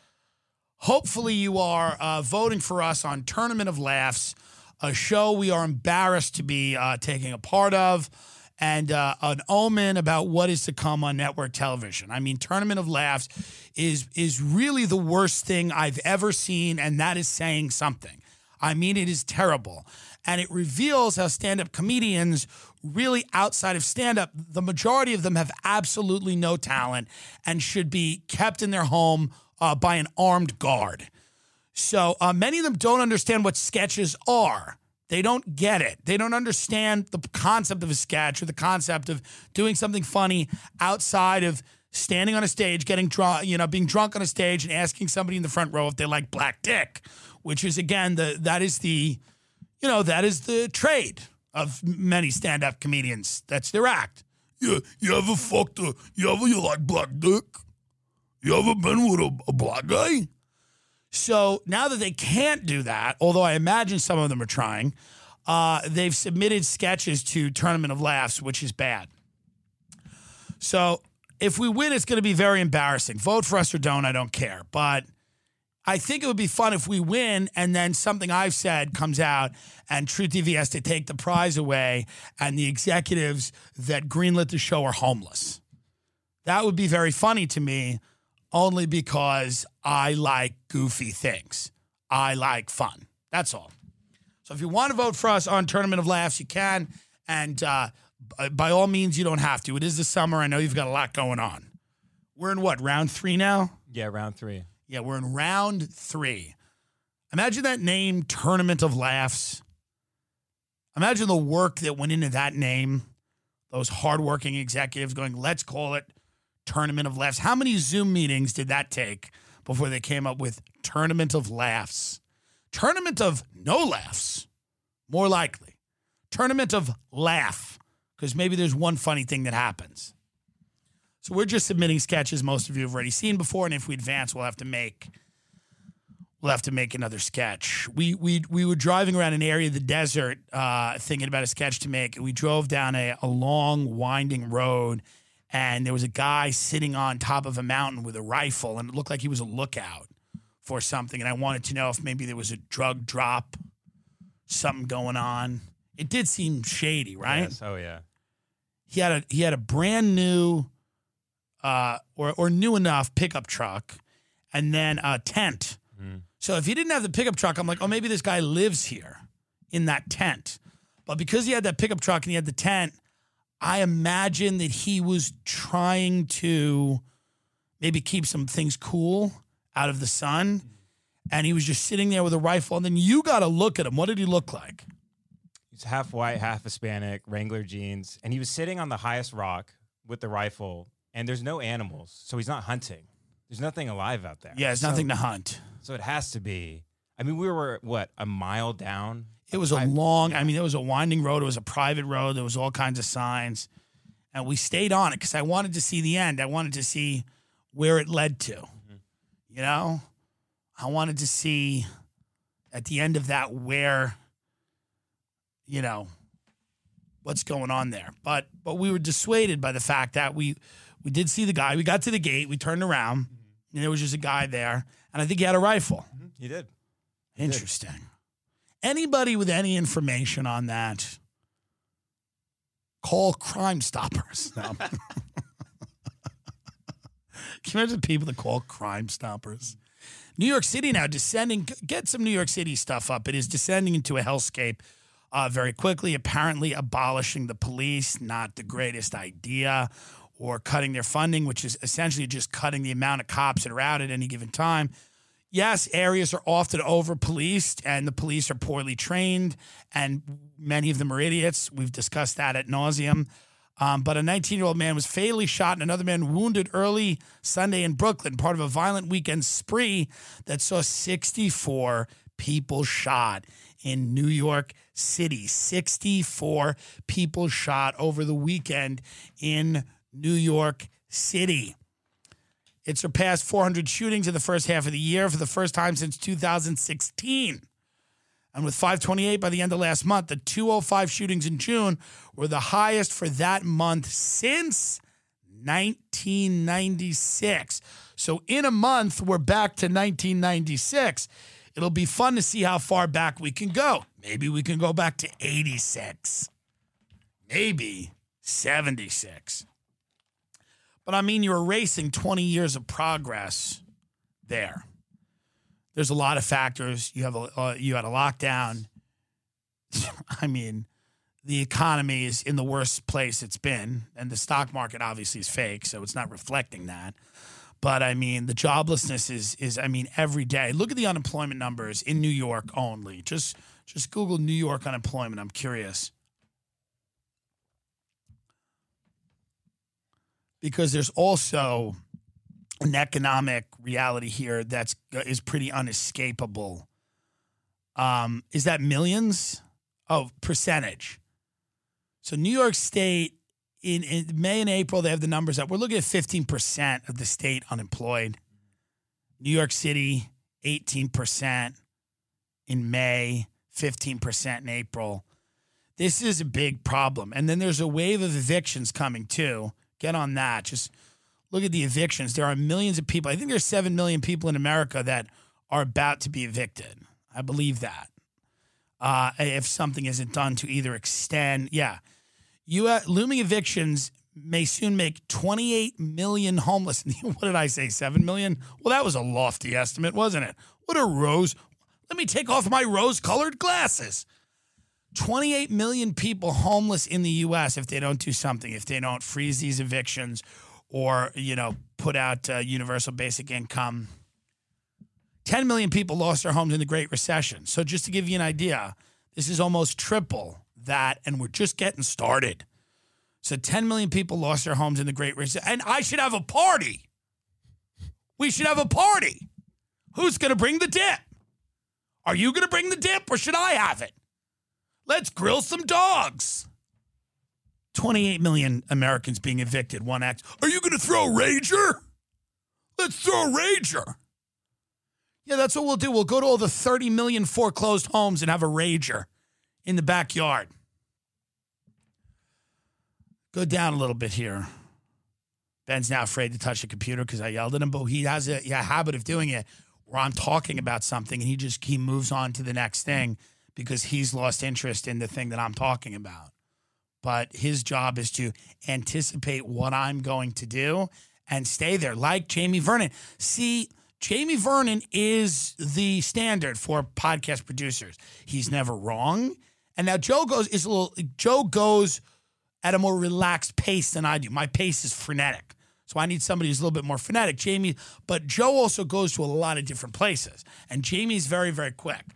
Speaker 1: Hopefully, you are uh, voting for us on Tournament of Laughs, a show we are embarrassed to be uh, taking a part of, and uh, an omen about what is to come on network television. I mean, Tournament of Laughs is is really the worst thing I've ever seen, and that is saying something. I mean, it is terrible. And it reveals how stand up comedians, really outside of stand up, the majority of them have absolutely no talent and should be kept in their home uh, by an armed guard. So uh, many of them don't understand what sketches are. They don't get it. They don't understand the concept of a sketch or the concept of doing something funny outside of standing on a stage, getting drunk, you know, being drunk on a stage and asking somebody in the front row if they like black dick, which is again the that is the you know, that is the trade of many stand-up comedians. That's their act.
Speaker 5: You, you ever fucked a, you ever you like black dick? You ever been with a, a black guy?
Speaker 1: So now that they can't do that, although I imagine some of them are trying, uh, they've submitted sketches to Tournament of Laughs, which is bad. So if we win, it's going to be very embarrassing. Vote for us or don't, I don't care. But I think it would be fun if we win and then something I've said comes out and truTV has to take the prize away and the executives that greenlit the show are homeless. That would be very funny to me only because I like goofy things. I like fun. That's all. So if you want to vote for us on Tournament of Laughs, you can. And uh, by all means, you don't have to. It is the summer. I know you've got a lot going on. We're in what, round three now?
Speaker 3: Yeah, round three.
Speaker 1: Yeah, we're in round three. Imagine that name, Tournament of Laughs. Imagine the work that went into that name. Those hardworking executives going, let's call it Tournament of Laughs. How many Zoom meetings did that take before they came up with Tournament of Laughs? Tournament of No Laughs, more likely. Tournament of Laugh, because maybe there's one funny thing that happens. So we're just submitting sketches most of you have already seen before, and if we advance, we'll have to make we'll have to make another sketch. We we we were driving around an area of the desert, uh, thinking about a sketch to make, and we drove down a, a long, winding road, and there was a guy sitting on top of a mountain with a rifle, and it looked like he was a lookout for something. And I wanted to know if maybe there was a drug drop, something going on. It did seem shady, right?
Speaker 3: Yes. Oh yeah.
Speaker 1: he had a he had a brand new uh or or new enough pickup truck and then a tent. So if he didn't have the pickup truck, I'm like, oh, maybe this guy lives here in that tent. But because he had that pickup truck and he had the tent, I imagine that he was trying to maybe keep some things cool out of the sun. And he was just sitting there with a rifle. And then you got to look at him. What did he look like?
Speaker 3: He's half white, half Hispanic, Wrangler jeans, and he was sitting on the highest rock with the rifle. And there's no animals, so he's not hunting. There's nothing alive out there.
Speaker 1: Yeah, it's
Speaker 3: So-
Speaker 1: nothing to hunt.
Speaker 3: So it has to be. I mean, we were what a mile down.
Speaker 1: It was a
Speaker 3: I-
Speaker 1: long, I mean, it was a winding road. It was a private road. There was all kinds of signs. And we stayed on it because I wanted to see the end. I wanted to see where it led to. You know? I wanted to see at the end of that where, you know, what's going on there. But but we were dissuaded by the fact that we we did see the guy. We got to the gate, we turned around, and there was just a guy there. And I think he had a rifle.
Speaker 3: He did.
Speaker 1: Interesting. Anybody with any information on that, call Crime Stoppers. No. <laughs> Can you imagine people that call Crime Stoppers? New York City now descending. Get some New York City stuff up. It is descending into a hellscape uh, very quickly. Apparently, abolishing the police not the greatest idea, or cutting their funding, which is essentially just cutting the amount of cops that are out at any given time yes, areas are often over policed and the police are poorly trained, and many of them are idiots. We've discussed that at nauseum. Um, but a 19 year old man was fatally shot and another man wounded early Sunday in Brooklyn, part of a violent weekend spree that saw 64 people shot in New York City. 64 people shot over the weekend in New York City. It surpassed 400 shootings in the first half of the year for the first time since 2016. And with 528 by the end of last month, the 205 shootings in June were the highest for that month since 1996. So in a month, we're back to 1996. It'll be fun to see how far back we can go. Maybe we can go back to 86. Maybe 76. But I mean, you're erasing 20 years of progress there. There's a lot of factors. You have a uh, you had a lockdown. <laughs> I mean, the economy is in the worst place it's been, and the stock market obviously is fake, so it's not reflecting that. But I mean, the joblessness is is I mean every day. Look at the unemployment numbers in New York only. Just just Google New York unemployment. I'm curious. Because there's also an economic reality here that's is pretty unescapable. Um, is that millions? of percentage. So New York State in, in May and April they have the numbers up. We're looking at 15% of the state unemployed. New York City 18% in May, 15% in April. This is a big problem. And then there's a wave of evictions coming too. Get on that. Just look at the evictions. There are millions of people. I think there's 7 million people in America that are about to be evicted. I believe that. Uh, if something isn't done to either extend, yeah, looming evictions may soon make 28 million homeless. <laughs> what did I say? 7 million? Well, that was a lofty estimate, wasn't it? What a rose. Let me take off my rose colored glasses. 28 million people homeless in the US if they don't do something, if they don't freeze these evictions or, you know, put out uh, universal basic income. 10 million people lost their homes in the Great Recession. So, just to give you an idea, this is almost triple that, and we're just getting started. So, 10 million people lost their homes in the Great Recession. And I should have a party. We should have a party. Who's going to bring the dip? Are you going to bring the dip or should I have it? Let's grill some dogs. 28 million Americans being evicted. One act. Are you going to throw a rager? Let's throw a rager. Yeah, that's what we'll do. We'll go to all the 30 million foreclosed homes and have a rager in the backyard. Go down a little bit here. Ben's now afraid to touch the computer because I yelled at him, but he has a, a habit of doing it where I'm talking about something and he just he moves on to the next thing because he's lost interest in the thing that I'm talking about. But his job is to anticipate what I'm going to do and stay there, like Jamie Vernon. See, Jamie Vernon is the standard for podcast producers. He's never wrong. And now Joe goes is a little Joe goes at a more relaxed pace than I do. My pace is frenetic. So I need somebody who's a little bit more frenetic. Jamie, but Joe also goes to a lot of different places. And Jamie's very, very quick.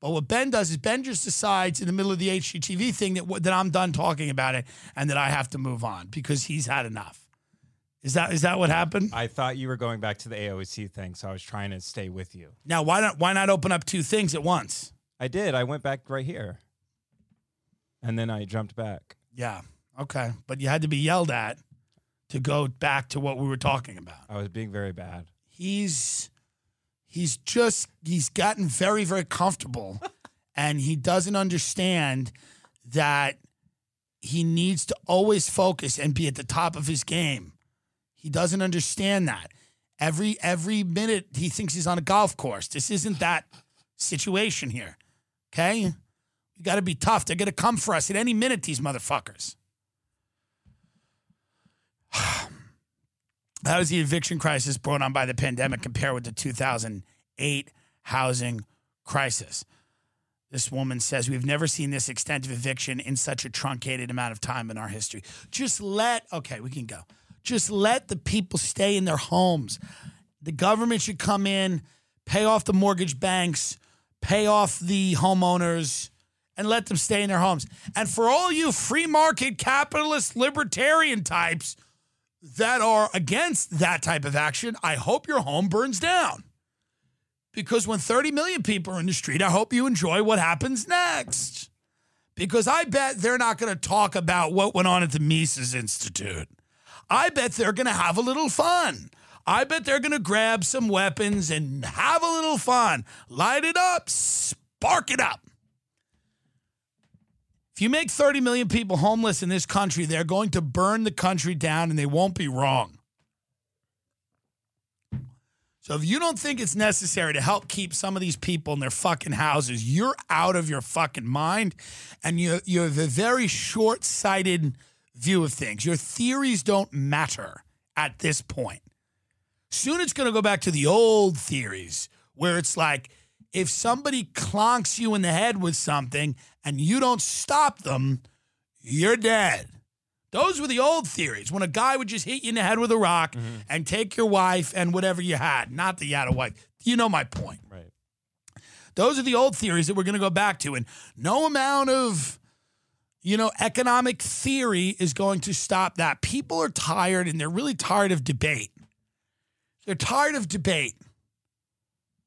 Speaker 1: But what Ben does is Ben just decides in the middle of the HGTV thing that that I'm done talking about it and that I have to move on because he's had enough. Is that is that what happened?
Speaker 3: I thought you were going back to the AOC thing, so I was trying to stay with you.
Speaker 1: Now why not why not open up two things at once?
Speaker 3: I did. I went back right here, and then I jumped back.
Speaker 1: Yeah. Okay. But you had to be yelled at to go back to what we were talking about.
Speaker 3: I was being very bad.
Speaker 1: He's he's just he's gotten very very comfortable and he doesn't understand that he needs to always focus and be at the top of his game. He doesn't understand that. Every every minute he thinks he's on a golf course. This isn't that situation here. Okay? You got to be tough. They're going to come for us at any minute these motherfuckers. How does the eviction crisis brought on by the pandemic compare with the 2008 housing crisis? This woman says, We've never seen this extent of eviction in such a truncated amount of time in our history. Just let, okay, we can go. Just let the people stay in their homes. The government should come in, pay off the mortgage banks, pay off the homeowners, and let them stay in their homes. And for all you free market capitalist libertarian types, that are against that type of action, I hope your home burns down. Because when 30 million people are in the street, I hope you enjoy what happens next. Because I bet they're not going to talk about what went on at the Mises Institute. I bet they're going to have a little fun. I bet they're going to grab some weapons and have a little fun. Light it up, spark it up. If you make 30 million people homeless in this country, they're going to burn the country down and they won't be wrong. So if you don't think it's necessary to help keep some of these people in their fucking houses, you're out of your fucking mind and you you have a very short-sighted view of things. Your theories don't matter at this point. Soon it's going to go back to the old theories where it's like if somebody clonks you in the head with something and you don't stop them, you're dead. Those were the old theories when a guy would just hit you in the head with a rock mm-hmm. and take your wife and whatever you had. Not that you had a wife. You know my point.
Speaker 3: Right.
Speaker 1: Those are the old theories that we're going to go back to. And no amount of, you know, economic theory is going to stop that. People are tired and they're really tired of debate. They're tired of debate.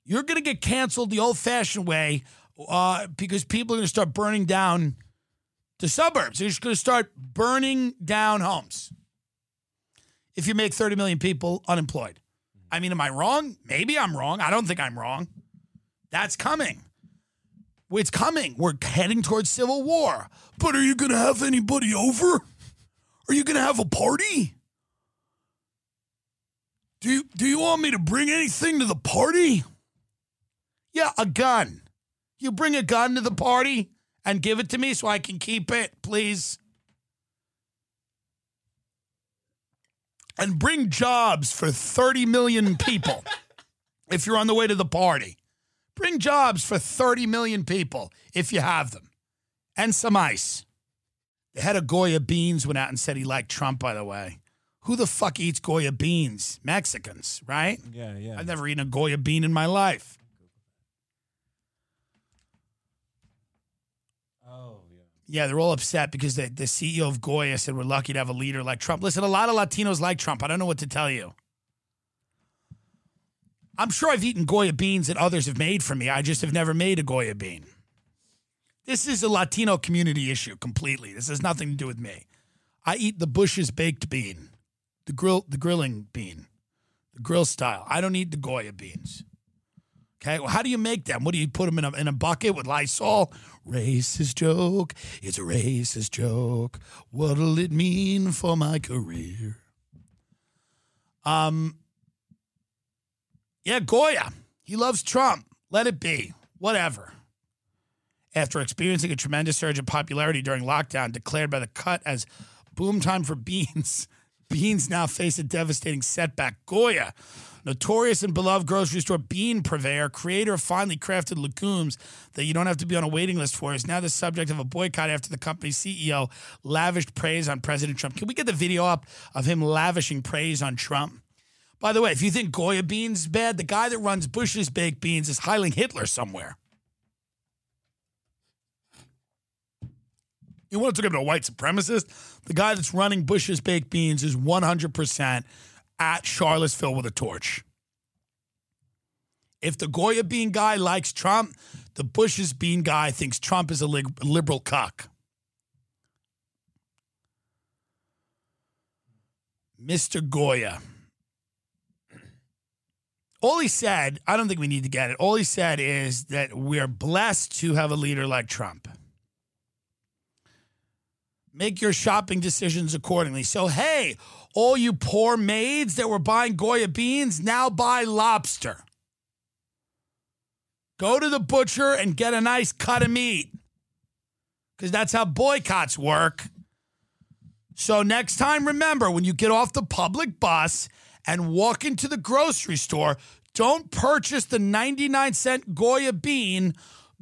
Speaker 1: You're going to get canceled the old fashioned way uh, because people are going to start burning down the suburbs. They're just going to start burning down homes. If you make 30 million people unemployed. I mean, am I wrong? Maybe I'm wrong. I don't think I'm wrong. That's coming. It's coming. We're heading towards civil war.
Speaker 5: But are you going to have anybody over? Are you going to have a party? Do you, do you want me to bring anything to the party?
Speaker 1: Yeah, a gun. You bring a gun to the party and give it to me so I can keep it, please. And bring jobs for 30 million people if you're on the way to the party. Bring jobs for 30 million people if you have them. And some ice. The head of Goya Beans went out and said he liked Trump, by the way. Who the fuck eats Goya beans? Mexicans, right?
Speaker 3: Yeah, yeah.
Speaker 1: I've never eaten a Goya bean in my life.
Speaker 3: Oh, yeah.
Speaker 1: They're all upset because the, the CEO of Goya said we're lucky to have a leader like Trump. Listen, a lot of Latinos like Trump. I don't know what to tell you. I'm sure I've eaten Goya beans that others have made for me. I just have never made a Goya bean. This is a Latino community issue completely. This has nothing to do with me. I eat the Bush's baked bean, the grill, the grilling bean, the grill style. I don't eat the Goya beans. Okay, well, how do you make them? What do you put them in a, in a bucket with Lysol? Racist joke. It's a racist joke. What'll it mean for my career? Um, yeah, Goya. He loves Trump. Let it be. Whatever. After experiencing a tremendous surge in popularity during lockdown, declared by the cut as boom time for <laughs> beans, beans now face a devastating setback. Goya, notorious and beloved grocery store bean purveyor, creator of finely crafted legumes that you don't have to be on a waiting list for, is now the subject of a boycott after the company's CEO lavished praise on President Trump. Can we get the video up of him lavishing praise on Trump? By the way, if you think Goya beans bad, the guy that runs Bush's Baked Beans is Heiling Hitler somewhere. You want to talk about a white supremacist? The guy that's running Bush's Baked Beans is 100% at Charlottesville with a torch. If the Goya bean guy likes Trump, the Bush's bean guy thinks Trump is a liberal cuck. Mr. Goya. All he said, I don't think we need to get it. All he said is that we're blessed to have a leader like Trump. Make your shopping decisions accordingly. So, hey, all you poor maids that were buying Goya beans, now buy lobster. Go to the butcher and get a nice cut of meat because that's how boycotts work. So, next time, remember when you get off the public bus and walk into the grocery store, don't purchase the 99 cent Goya bean.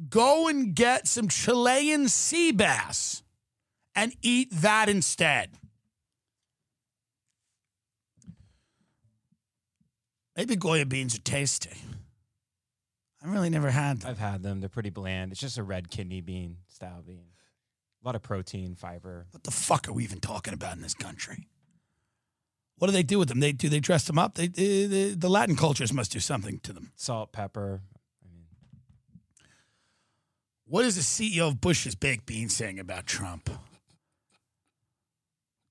Speaker 1: Go and get some Chilean sea bass and eat that instead. Maybe Goya beans are tasty. I've really never had them.
Speaker 3: I've had them. They're pretty bland. It's just a red kidney bean style bean. A lot of protein, fiber.
Speaker 1: What the fuck are we even talking about in this country? What do they do with them? They do they dress them up? They, they, they the Latin cultures must do something to them.
Speaker 3: Salt, pepper. I mean,
Speaker 1: What is the CEO of Bush's Baked Bean saying about Trump?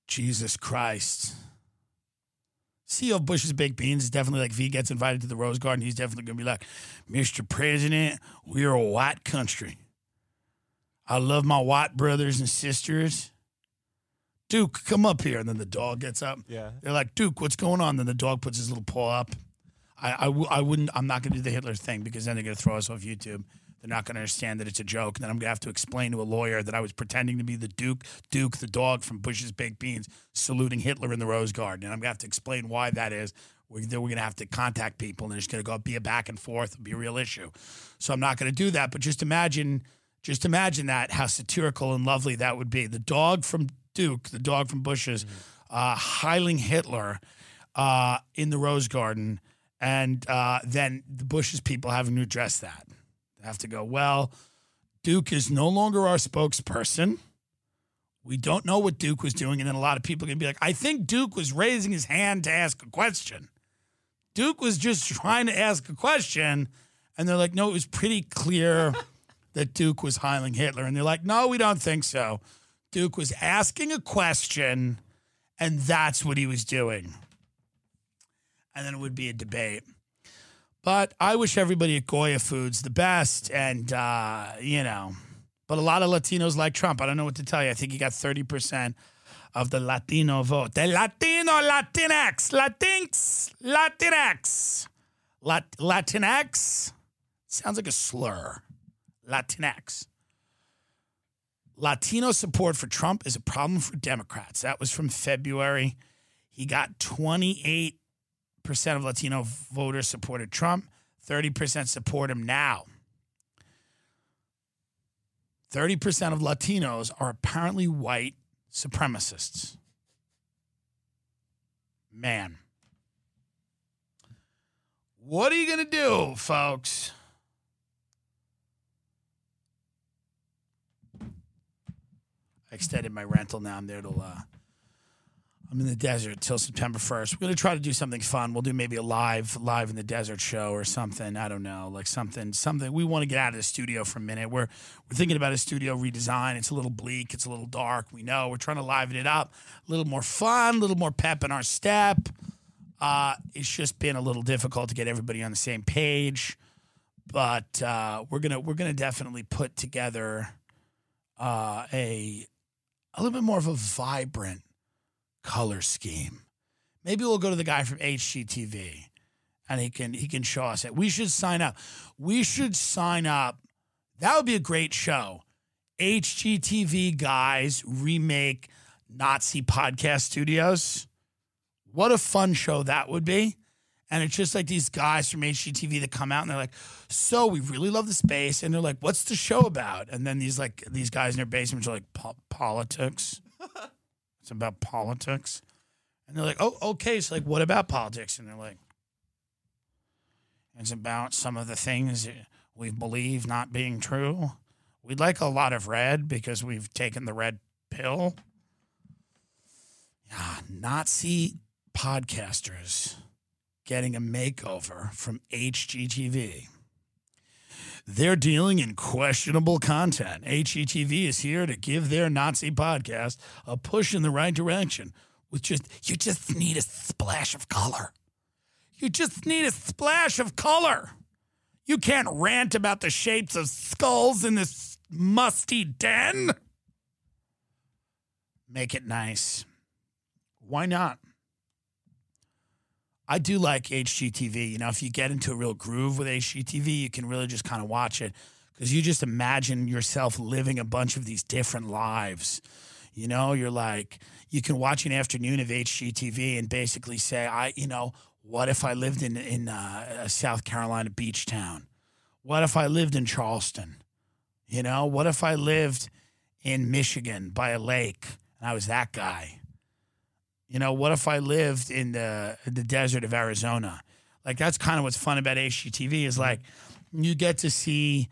Speaker 1: Jesus Christ. CEO of Bush's Baked Beans is definitely like if he gets invited to the Rose Garden, he's definitely gonna be like, Mr. President, we're a white country. I love my white brothers and sisters. Duke, come up here. And then the dog gets up.
Speaker 3: Yeah.
Speaker 1: They're like, Duke, what's going on? Then the dog puts his little paw up. I, I, w- I wouldn't, I'm not going to do the Hitler thing because then they're going to throw us off YouTube. They're not going to understand that it's a joke. And then I'm going to have to explain to a lawyer that I was pretending to be the Duke, Duke, the dog from Bush's Baked Beans, saluting Hitler in the Rose Garden. And I'm going to have to explain why that is. We're, then we're going to have to contact people and it's going to go be a back and forth, be a real issue. So I'm not going to do that. But just imagine, just imagine that, how satirical and lovely that would be. The dog from Duke, the dog from Bush's, uh, Heiling Hitler uh, in the Rose Garden. And uh, then the Bush's people having to address that. Have to go, well, Duke is no longer our spokesperson. We don't know what Duke was doing. And then a lot of people are going to be like, I think Duke was raising his hand to ask a question. Duke was just trying to ask a question. And they're like, no, it was pretty clear <laughs> that Duke was Heiling Hitler. And they're like, no, we don't think so. Duke was asking a question, and that's what he was doing. And then it would be a debate. But I wish everybody at Goya Foods the best. And, uh, you know, but a lot of Latinos like Trump. I don't know what to tell you. I think he got 30% of the Latino vote. The Latino, Latinx, Latinx, Latinx, Lat- Latinx. Sounds like a slur. Latinx. Latino support for Trump is a problem for Democrats. That was from February. He got 28% of Latino voters supported Trump, 30% support him now. 30% of Latinos are apparently white supremacists. Man. What are you to do, folks? I extended my rental now. I'm there till uh, I'm in the desert till September 1st. We're gonna try to do something fun. We'll do maybe a live live in the desert show or something. I don't know, like something something. We want to get out of the studio for a minute. We're we're thinking about a studio redesign. It's a little bleak. It's a little dark. We know. We're trying to liven it up, a little more fun, a little more pep in our step. Uh, it's just been a little difficult to get everybody on the same page, but uh, we're gonna we're gonna definitely put together uh, a a little bit more of a vibrant color scheme. Maybe we'll go to the guy from HGTV and he can he can show us it. We should sign up. We should sign up. That would be a great show. HGTV guys remake Nazi podcast studios. What a fun show that would be. And it's just like these guys from HGTV that come out and they're like, "So we really love the space," and they're like, "What's the show about?" And then these like these guys in their basements are like, "Politics." <laughs> it's about politics, and they're like, "Oh, okay." So like, what about politics? And they're like, "It's about some of the things we believe not being true." We'd like a lot of red because we've taken the red pill. Yeah, Nazi podcasters getting a makeover from HGTV. They're dealing in questionable content. HGTV is here to give their Nazi podcast a push in the right direction. With just you just need a splash of color. You just need a splash of color. You can't rant about the shapes of skulls in this musty den. Make it nice. Why not? I do like HGTV. You know, if you get into a real groove with HGTV, you can really just kind of watch it because you just imagine yourself living a bunch of these different lives. You know, you're like, you can watch an afternoon of HGTV and basically say, I, you know, what if I lived in in uh, South Carolina beach town? What if I lived in Charleston? You know, what if I lived in Michigan by a lake and I was that guy? You know, what if I lived in the the desert of Arizona? Like that's kind of what's fun about HGTV is like you get to see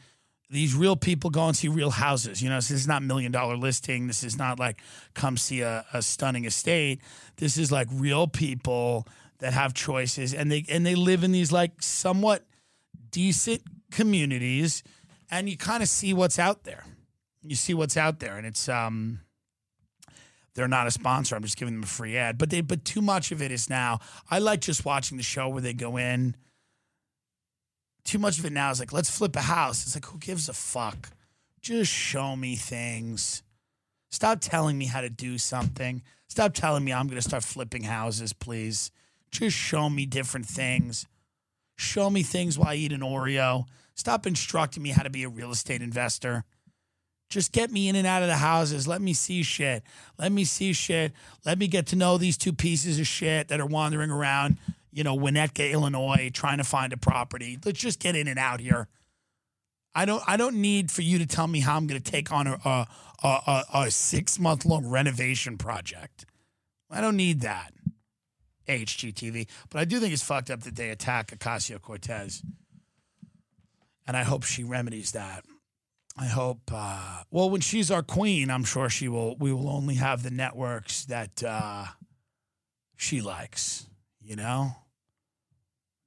Speaker 1: these real people go and see real houses. You know, so this is not million dollar listing. This is not like come see a, a stunning estate. This is like real people that have choices and they and they live in these like somewhat decent communities and you kind of see what's out there. You see what's out there and it's um they're not a sponsor. I'm just giving them a free ad. But they but too much of it is now. I like just watching the show where they go in. Too much of it now is like, let's flip a house. It's like, who gives a fuck? Just show me things. Stop telling me how to do something. Stop telling me I'm going to start flipping houses, please. Just show me different things. Show me things while I eat an Oreo. Stop instructing me how to be a real estate investor. Just get me in and out of the houses. Let me see shit. Let me see shit. Let me get to know these two pieces of shit that are wandering around, you know, Winnetka, Illinois, trying to find a property. Let's just get in and out here. I don't. I don't need for you to tell me how I'm going to take on a a, a, a, six month long renovation project. I don't need that. HGTV, but I do think it's fucked up that they attack Ocasio Cortez, and I hope she remedies that. I hope. Uh, well, when she's our queen, I'm sure she will. We will only have the networks that uh, she likes. You know,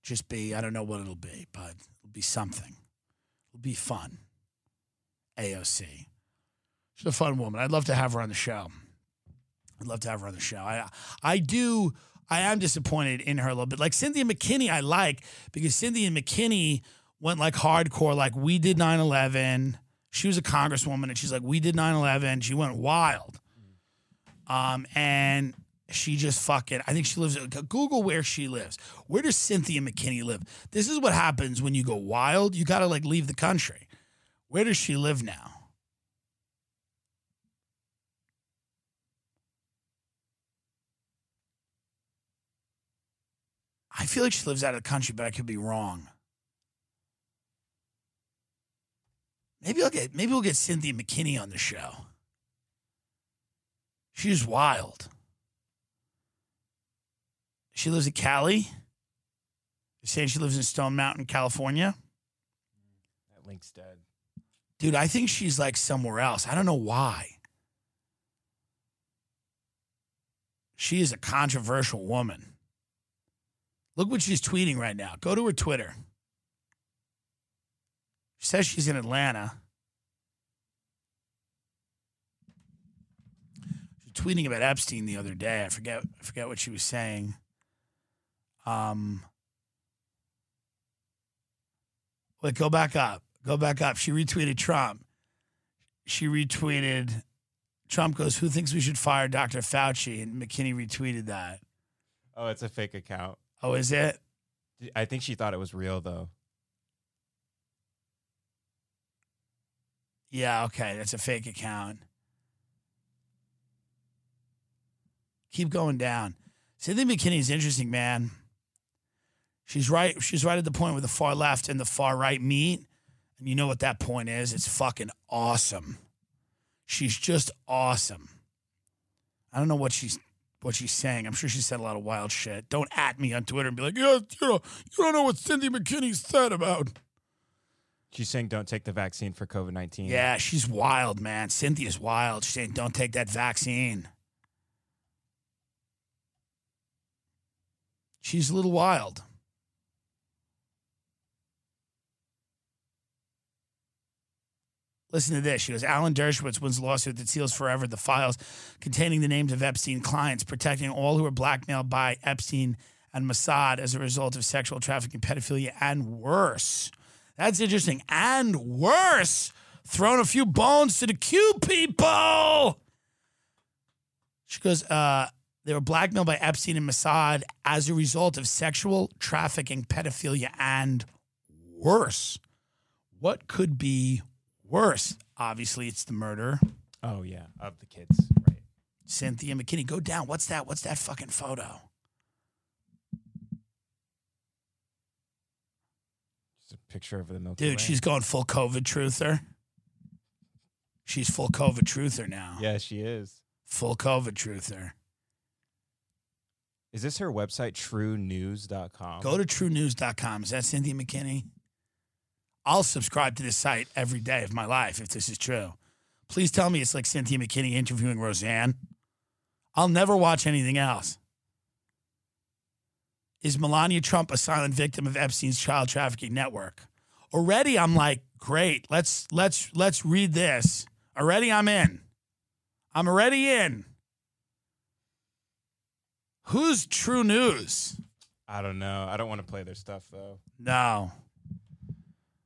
Speaker 1: just be. I don't know what it'll be, but it'll be something. It'll be fun. AOC. She's a fun woman. I'd love to have her on the show. I'd love to have her on the show. I I do. I am disappointed in her a little bit. Like Cynthia McKinney, I like because Cynthia McKinney went like hardcore. Like we did 9 11 she was a congresswoman and she's like, we did 9 11. She went wild. Um, and she just fucking. I think she lives. Google where she lives. Where does Cynthia McKinney live? This is what happens when you go wild. You got to like leave the country. Where does she live now? I feel like she lives out of the country, but I could be wrong. Maybe I'll get maybe we'll get Cynthia McKinney on the show. She's wild. She lives in Cali. You're saying she lives in Stone Mountain, California.
Speaker 3: That link's dead.
Speaker 1: Dude, I think she's like somewhere else. I don't know why. She is a controversial woman. Look what she's tweeting right now. Go to her Twitter. She says she's in Atlanta. She's tweeting about Epstein the other day. I forget I forget what she was saying. Um Wait, go back up. Go back up. She retweeted Trump. She retweeted Trump goes, Who thinks we should fire Dr. Fauci? And McKinney retweeted that.
Speaker 3: Oh, it's a fake account.
Speaker 1: Oh, is it?
Speaker 3: I think she thought it was real though.
Speaker 1: Yeah, okay. That's a fake account. Keep going down. Cynthia McKinney is interesting, man. She's right. She's right at the point where the far left and the far right meet. And you know what that point is? It's fucking awesome. She's just awesome. I don't know what she's what she's saying. I'm sure she said a lot of wild shit. Don't at me on Twitter and be like, yeah, you know, you don't know what Cindy McKinney said about.
Speaker 3: She's saying don't take the vaccine for COVID nineteen.
Speaker 1: Yeah, she's wild, man. Cynthia's wild. She's saying don't take that vaccine. She's a little wild. Listen to this. She goes, Alan Dershowitz wins lawsuit that seals forever the files containing the names of Epstein clients, protecting all who were blackmailed by Epstein and Mossad as a result of sexual trafficking, pedophilia, and worse. That's interesting. And worse, thrown a few bones to the Q people. She goes, uh, they were blackmailed by Epstein and Mossad as a result of sexual trafficking, pedophilia, and worse. What could be worse? Obviously, it's the murder.
Speaker 3: Oh yeah, of the kids. Right.
Speaker 1: Cynthia McKinney, go down. What's that? What's that fucking photo?
Speaker 3: Just a picture of the Milky
Speaker 1: Dude,
Speaker 3: Way.
Speaker 1: she's going full COVID truther. She's full COVID truther now.
Speaker 3: yeah, she is.
Speaker 1: Full COVID truther.
Speaker 3: Is this her website? TrueNews.com.
Speaker 1: Go to truenews.com. Is that Cynthia McKinney? I'll subscribe to this site every day of my life if this is true. Please tell me it's like Cynthia McKinney interviewing Roseanne. I'll never watch anything else. Is Melania Trump a silent victim of Epstein's child trafficking network? Already I'm like, great. Let's let's let's read this. Already I'm in. I'm already in. Who's True News?
Speaker 3: I don't know. I don't want to play their stuff though.
Speaker 1: No.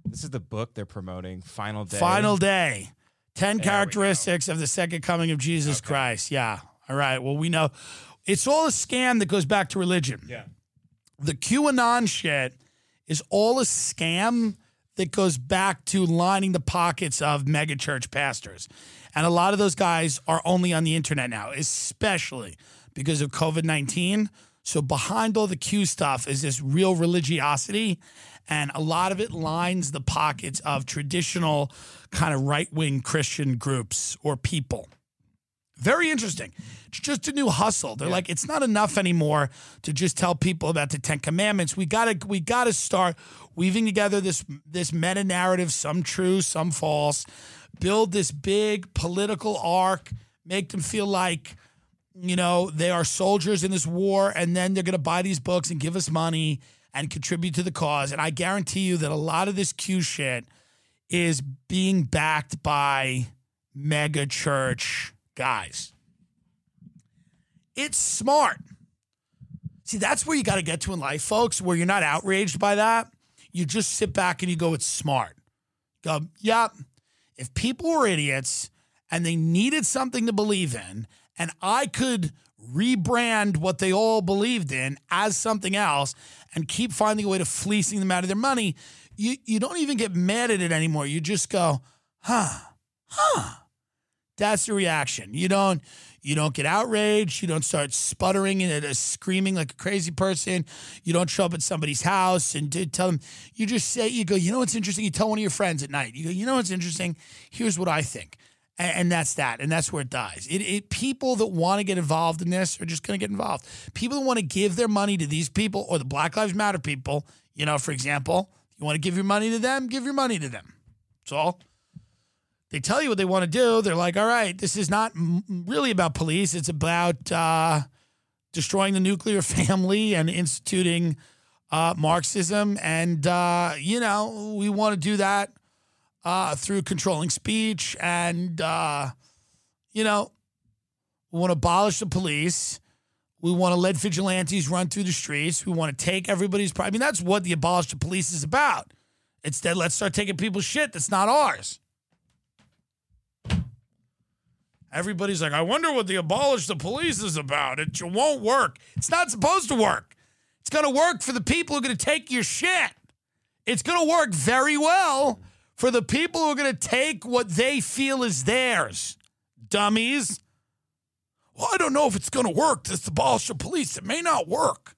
Speaker 3: This is the book they're promoting. Final day.
Speaker 1: Final day. 10
Speaker 3: There
Speaker 1: characteristics of the second coming of Jesus
Speaker 3: Okay.
Speaker 1: Christ. Yeah. All right. Well, we know it's all a scam that goes back to religion.
Speaker 3: Yeah.
Speaker 1: The QAnon shit is all a scam that goes back to lining the pockets of megachurch pastors. And a lot of those guys are only on the internet now, especially because of COVID 19. So behind all the Q stuff is this real religiosity. And a lot of it lines the pockets of traditional kind of right wing Christian groups or people. Very interesting. It's just a new hustle. They're like, it's not enough anymore to just tell people about the Ten Commandments. We gotta, we gotta start weaving together this this meta narrative, some true, some false. Build this big political arc. Make them feel like, you know, they are soldiers in this war, and then they're gonna buy these books and give us money and contribute to the cause. And I guarantee you that a lot of this Q shit is being backed by mega church guys. It's smart. See, that's where you got to get to in life, folks, where you're not outraged by that. You just sit back and you go, it's smart. Go, yep. If people were idiots and they needed something to believe in, and I could rebrand what they all believed in as something else and keep finding a way to fleecing them out of their money, you, you don't even get mad at it anymore. You just go, huh, huh. That's the reaction. You don't you don't get outraged. You don't start sputtering and uh, screaming like a crazy person. You don't show up at somebody's house and tell them. You just say, you go, you know what's interesting? You tell one of your friends at night. You go, you know what's interesting? Here's what I think. And, and that's that. And that's where it dies. It, it people that want to get involved in this are just going to get involved. People that want to give their money to these people or the Black Lives Matter people, you know, for example, you want to give your money to them, give your money to them. That's all. They tell you what they want to do. They're like, all right, this is not really about police. It's about uh, destroying the nuclear <laughs> family and instituting uh, Marxism. And, uh, you know, we want to do that uh, through controlling speech. And, uh, you know, we want to abolish the police. We want to let vigilantes run through the streets. We want to take everybody's. I mean, that's what the abolish the police is about. Instead, let's start taking people's shit that's not ours. Everybody's like, I wonder what the abolish the police is about. It won't work. It's not supposed to work. It's going to work for the people who are going to take your shit. It's going to work very well for the people who are going to take what they feel is theirs. Dummies. Well, I don't know if it's going to work. This abolish the police. It may not work.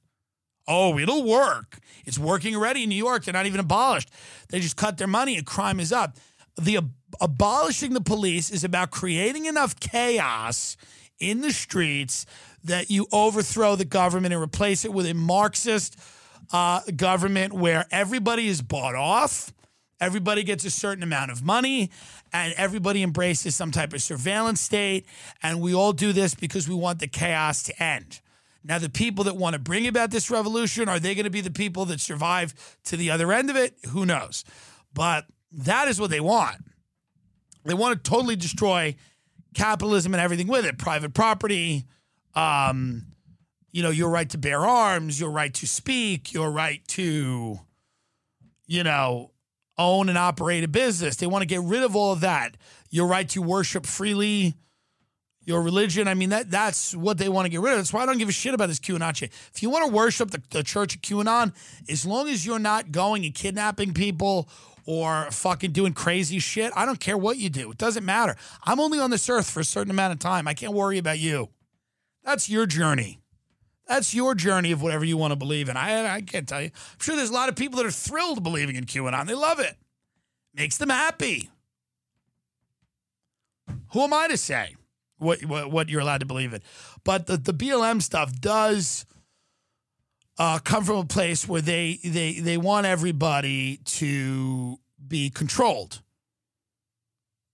Speaker 1: Oh, it'll work. It's working already in New York. They're not even abolished. They just cut their money and crime is up. The abolishing the police is about creating enough chaos in the streets that you overthrow the government and replace it with a Marxist uh, government where everybody is bought off, everybody gets a certain amount of money, and everybody embraces some type of surveillance state. And we all do this because we want the chaos to end. Now, the people that want to bring about this revolution, are they going to be the people that survive to the other end of it? Who knows? But that is what they want. They want to totally destroy capitalism and everything with it private property, um, you know, your right to bear arms, your right to speak, your right to, you know, own and operate a business. They want to get rid of all of that. Your right to worship freely, your religion. I mean, that that's what they want to get rid of. That's why I don't give a shit about this QAnon shit. If you want to worship the, the church of QAnon, as long as you're not going and kidnapping people or fucking doing crazy shit, I don't care what you do. It doesn't matter. I'm only on this earth for a certain amount of time. I can't worry about you. That's your journey. That's your journey of whatever you want to believe in. I, I can't tell you. I'm sure there's a lot of people that are thrilled believing in QAnon. They love it. Makes them happy. Who am I to say what what, what you're allowed to believe in? But the, the BLM stuff does uh, come from a place where they they they want everybody to be controlled,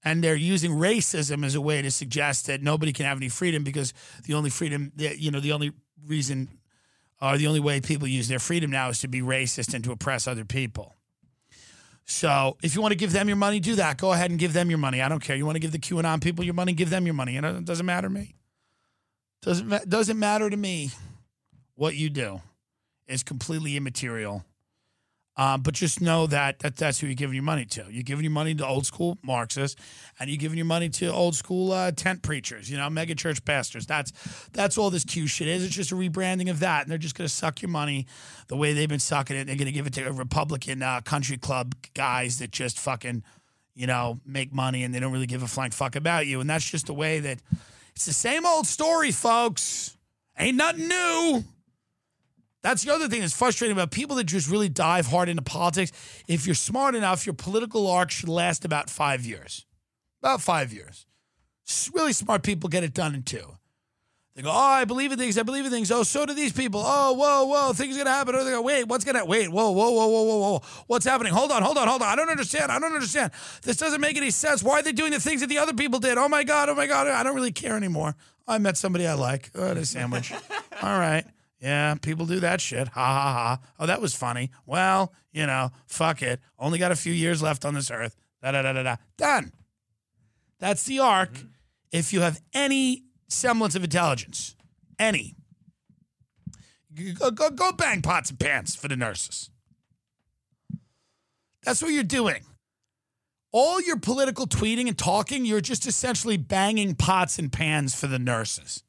Speaker 1: and they're using racism as a way to suggest that nobody can have any freedom because the only freedom that you know the only reason or the only way people use their freedom now is to be racist and to oppress other people. So if you want to give them your money, do that. Go ahead and give them your money. I don't care. You want to give the QAnon people your money, give them your money. It doesn't matter to me. Doesn't doesn't matter to me what you do is completely immaterial. Um, but just know that, that that's who you're giving your money to. You're giving your money to old school Marxists, and you're giving your money to old school uh, tent preachers, you know, mega church pastors. That's that's all this Q shit is. It's just a rebranding of that, and they're just going to suck your money the way they've been sucking it. They're going to give it to Republican uh, country club guys that just fucking, you know, make money and they don't really give a flying fuck about you. And that's just the way that it's the same old story, folks. Ain't nothing new. That's the other thing that's frustrating about people that just really dive hard into politics. If you're smart enough, your political arc should last about five years. About five years. Really smart people get it done in two. They go, oh, I believe in things. I believe in things. Oh, so do these people. Oh, whoa, whoa, things are gonna happen. Oh, they go, wait, what's gonna wait? Whoa, whoa, whoa, whoa, whoa, whoa. What's happening? Hold on, hold on, hold on. I don't understand. I don't understand. This doesn't make any sense. Why are they doing the things that the other people did? Oh my god, oh my god. I don't really care anymore. I met somebody I like. Oh, a sandwich. <laughs> All right. Yeah, people do that shit. Ha ha ha. Oh, that was funny. Well, you know, fuck it. Only got a few years left on this earth. Da da da da da. Done. That's the arc. Mm-hmm. If you have any semblance of intelligence, any, go, go, go bang pots and pans for the nurses. That's what you're doing. All your political tweeting and talking, you're just essentially banging pots and pans for the nurses.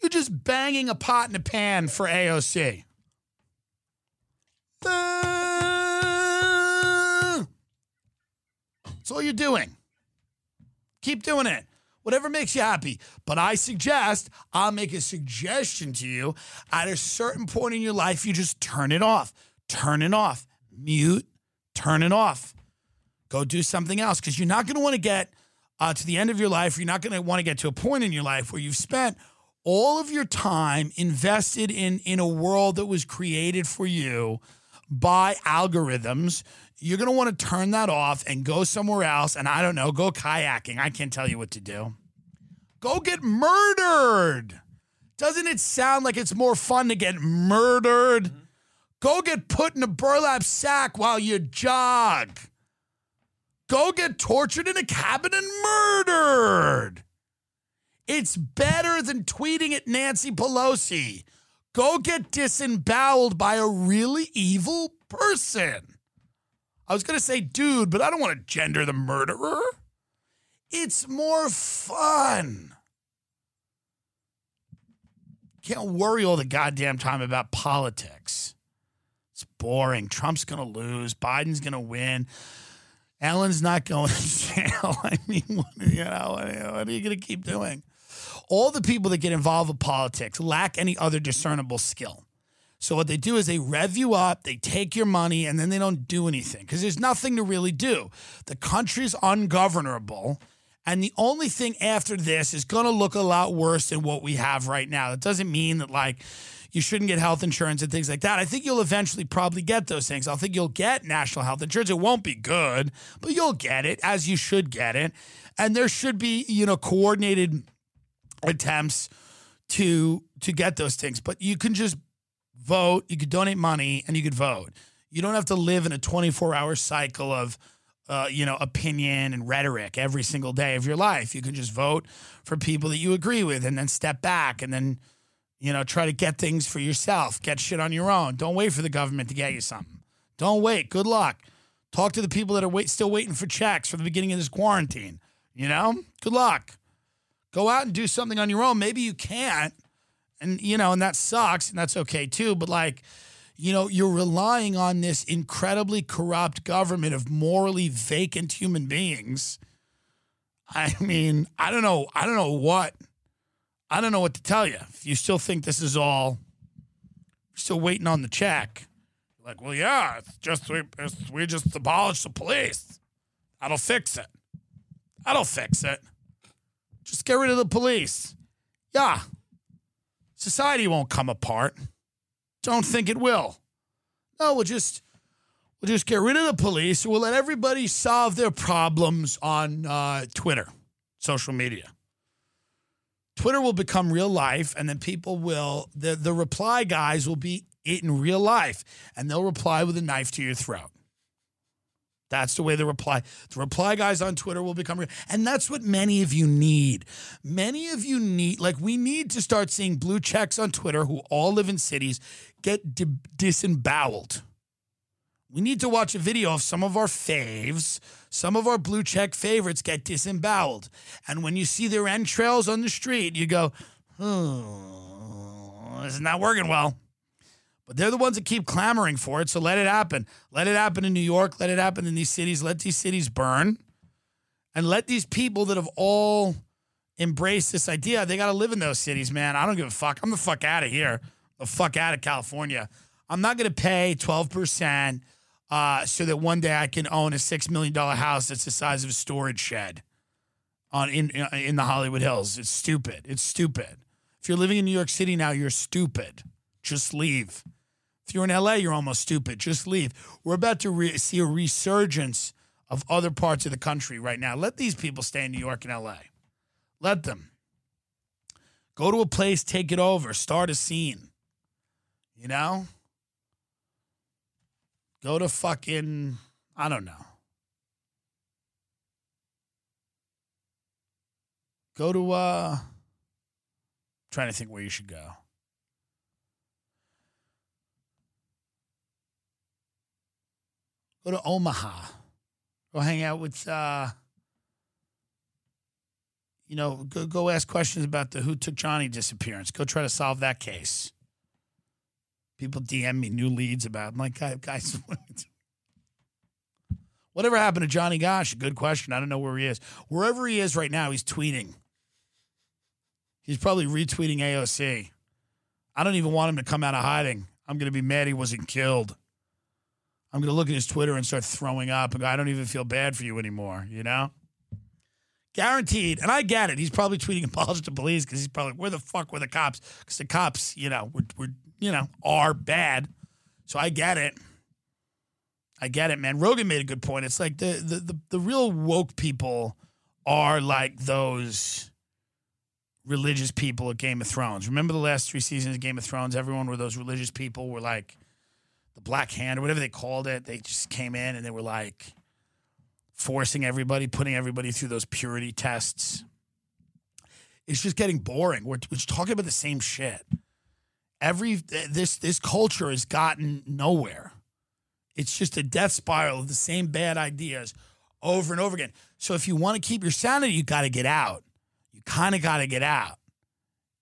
Speaker 1: You're just banging a pot in a pan for AOC. That's all you're doing. Keep doing it. Whatever makes you happy. But I suggest, I'll make a suggestion to you. At a certain point in your life, you just turn it off. Turn it off. Mute, turn it off. Go do something else because you're not going to want to get uh, to the end of your life. You're not going to want to get to a point in your life where you've spent all of your time invested in in a world that was created for you by algorithms. You're going to want to turn that off and go somewhere else. And I don't know, go kayaking. I can't tell you what to do. Go get murdered. Doesn't it sound like it's more fun to get murdered? Mm-hmm. Go get put in a burlap sack while you jog. Go get tortured in a cabin and murdered. It's better than tweeting at Nancy Pelosi. Go get disemboweled by a really evil person. I was going to say dude, but I don't want to gender the murderer. It's more fun. Can't worry all the goddamn time about politics. It's boring. Trump's going to lose. Biden's going to win. Ellen's not going to <laughs> jail. I mean, you know, what are you going to keep doing? All the people that get involved with politics lack any other discernible skill. So what they do is they rev you up, they take your money, and then they don't do anything because there's nothing to really do. The country's ungovernable. And the only thing after this is going to look a lot worse than what we have right now. That doesn't mean that, like, you shouldn't get health insurance and things like that. I think you'll eventually probably get those things. I think you'll get national health insurance. It won't be good, but you'll get it as you should get it. And there should be, you know, coordinated attempts to to get those things. But you can just vote, you could donate money, and you could vote. You don't have to live in a 24 hour cycle of uh, you know, opinion and rhetoric every single day of your life. You can just vote for people that you agree with and then step back and then, you know, try to get things for yourself, get shit on your own. Don't wait for the government to get you something. Don't wait. Good luck. Talk to the people that are wait, still waiting for checks for the beginning of this quarantine. You know, good luck. Go out and do something on your own. Maybe you can't. And, you know, and that sucks and that's okay too. But like, you know, you're relying on this incredibly corrupt government of morally vacant human beings. I <laughs> mean, I don't know. I don't know what. I don't know what to tell you. If you still think this is all, still waiting on the check, like, well, yeah, it's just we it's, we just abolished the police. That'll fix it. That'll fix it. Just get rid of the police. Yeah. Society won't come apart. Don't think it will. No, we'll just we'll just get rid of the police. We'll let everybody solve their problems on uh, Twitter, social media. Twitter will become real life, and then people will the the reply guys will be it in real life, and they'll reply with a knife to your throat. That's the way the reply. The reply guys on Twitter will become. And that's what many of you need. Many of you need, like, we need to start seeing blue checks on Twitter who all live in cities get di- disemboweled. We need to watch a video of some of our faves, some of our blue check favorites get disemboweled. And when you see their entrails on the street, you go, oh, this is not working well. But they're the ones that keep clamoring for it. So let it happen. Let it happen in New York. Let it happen in these cities. Let these cities burn. And let these people that have all embraced this idea, they got to live in those cities, man. I don't give a fuck. I'm the fuck out of here. The fuck out of California. I'm not going to pay 12% uh, so that one day I can own a $6 million house that's the size of a storage shed on in, in the Hollywood Hills. It's stupid. It's stupid. If you're living in New York City now, you're stupid. Just leave. If you're in LA, you're almost stupid. Just leave. We're about to re- see a resurgence of other parts of the country right now. Let these people stay in New York and LA. Let them. Go to a place, take it over, start a scene. You know? Go to fucking, I don't know. Go to, uh, trying to think where you should go. Go to Omaha. Go hang out with, uh, you know, go go ask questions about the who took Johnny disappearance. Go try to solve that case. People DM me new leads about. I'm like, guys, <laughs> whatever happened to Johnny Gosch? Good question. I don't know where he is. Wherever he is right now, he's tweeting. He's probably retweeting AOC. I don't even want him to come out of hiding. I'm going to be mad he wasn't killed. I'm going to look at his Twitter and start throwing up and go, I don't even feel bad for you anymore, you know? Guaranteed. And I get it. He's probably tweeting <laughs> apologies to police because he's probably, where the fuck were the cops? Because the cops, you know, were, were, you know, are bad. So I get it. I get it, man. Rogan made a good point. It's like the the the, the real woke people are like those religious people at Game of Thrones. Remember the last three seasons of Game of Thrones? Everyone were those religious people were like the Black Hand or whatever they called it. They just came in and they were like forcing everybody, putting everybody through those purity tests. It's just getting boring. We're, we're talking about the same shit. Every this this culture has gotten nowhere. It's just a death spiral of the same bad ideas over and over again. So if you want to keep your sanity, you got to get out. You kind of got to get out.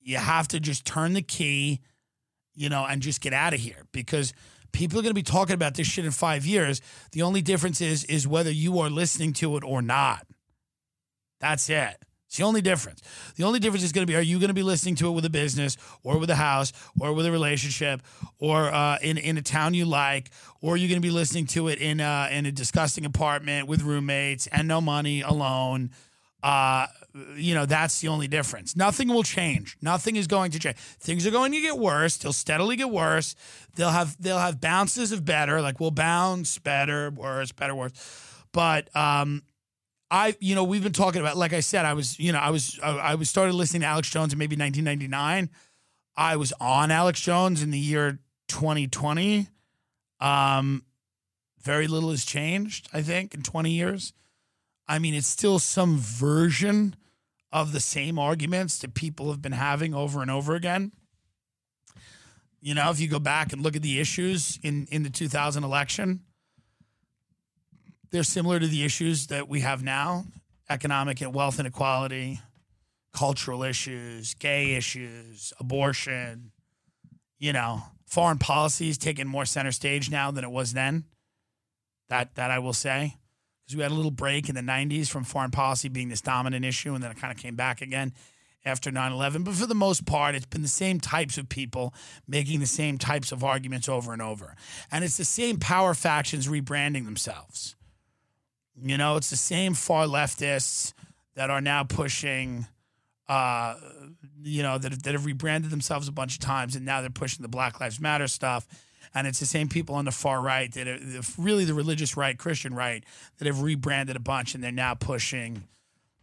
Speaker 1: You have to just turn the key, you know, and just get out of here because people are going to be talking about this shit in 5 years. The only difference is is whether you are listening to it or not. That's it. It's the only difference. The only difference is going to be: Are you going to be listening to it with a business, or with a house, or with a relationship, or uh, in in a town you like, or are you going to be listening to it in a, in a disgusting apartment with roommates and no money, alone? Uh, you know, that's the only difference. Nothing will change. Nothing is going to change. Things are going to get worse. They'll steadily get worse. They'll have they'll have bounces of better. Like we'll bounce better, worse, better, worse. But um, I, you know, we've been talking about, like I said, I was, you know, I was, I, was started listening to Alex Jones in maybe 1999. I was on Alex Jones in the year 2020. Um, very little has changed, I think, in 20 years. I mean, it's still some version of the same arguments that people have been having over and over again. You know, if you go back and look at the issues in in the 2000 election, they're similar to the issues that we have now economic and wealth inequality, cultural issues, gay issues, abortion, you know, foreign policy is taking more center stage now than it was then. That that I will say. Because we had a little break in the 90s from foreign policy being this dominant issue, and then it kind of came back again after 9 11. But for the most part, it's been the same types of people making the same types of arguments over and over. And it's the same power factions rebranding themselves. You know, it's the same far leftists that are now pushing, uh, you know, that, that have rebranded themselves a bunch of times and now they're pushing the Black Lives Matter stuff. And it's the same people on the far right that are really the religious right, Christian right, that have rebranded a bunch and they're now pushing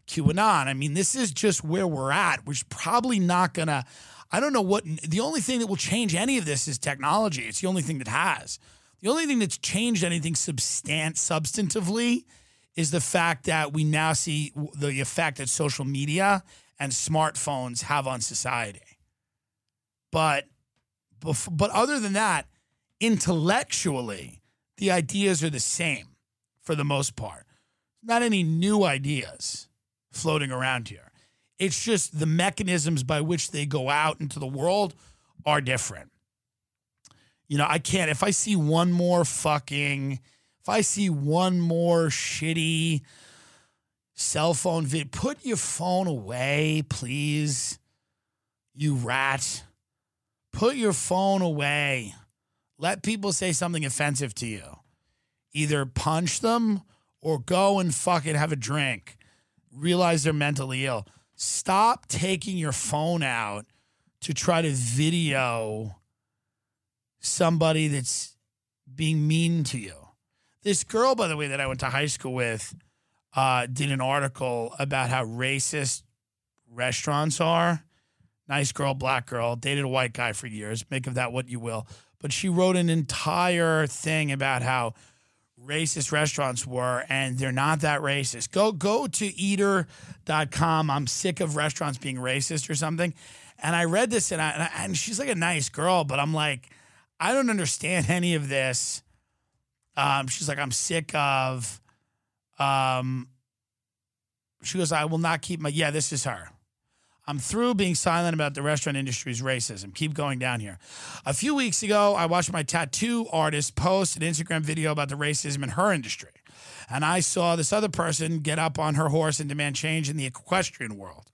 Speaker 1: QAnon. I mean, this is just where we're at, which probably not to, I don't know what, the only thing that will change any of this is technology. It's the only thing that has. The only thing that's changed anything substant, substantively is the fact that we now see the effect that social media and smartphones have on society. But, but other than that, intellectually, the ideas are the same for the most part. Not any new ideas floating around here. It's just the mechanisms by which they go out into the world are different. You know, I can't, if I see one more fucking, if I see one more shitty cell phone vid, put your phone away, please. You rat. Put your phone away. Let people say something offensive to you. Either punch them or go and fucking have a drink. Realize they're mentally ill. Stop taking your phone out to try to video somebody that's being mean to you. This girl, by the way, that I went to high school with, uh, did an article about how racist restaurants are. Nice girl, black girl, dated a white guy for years. Make of that what you will. But she wrote an entire thing about how racist restaurants were, and they're not that racist. Go go to eater.com. I'm sick of restaurants being racist or something. And I read this, and, I, and, I, and she's like a nice girl, but I'm like, I don't understand any of this. Um, she's like, I'm sick of, um, She goes, I will not keep my. Yeah, this is her. I'm through being silent about the restaurant industry's racism. Keep going down here. A few weeks ago, I watched my tattoo artist post an Instagram video about the racism in her industry. And I saw this other person get up on her horse and demand change in the equestrian world.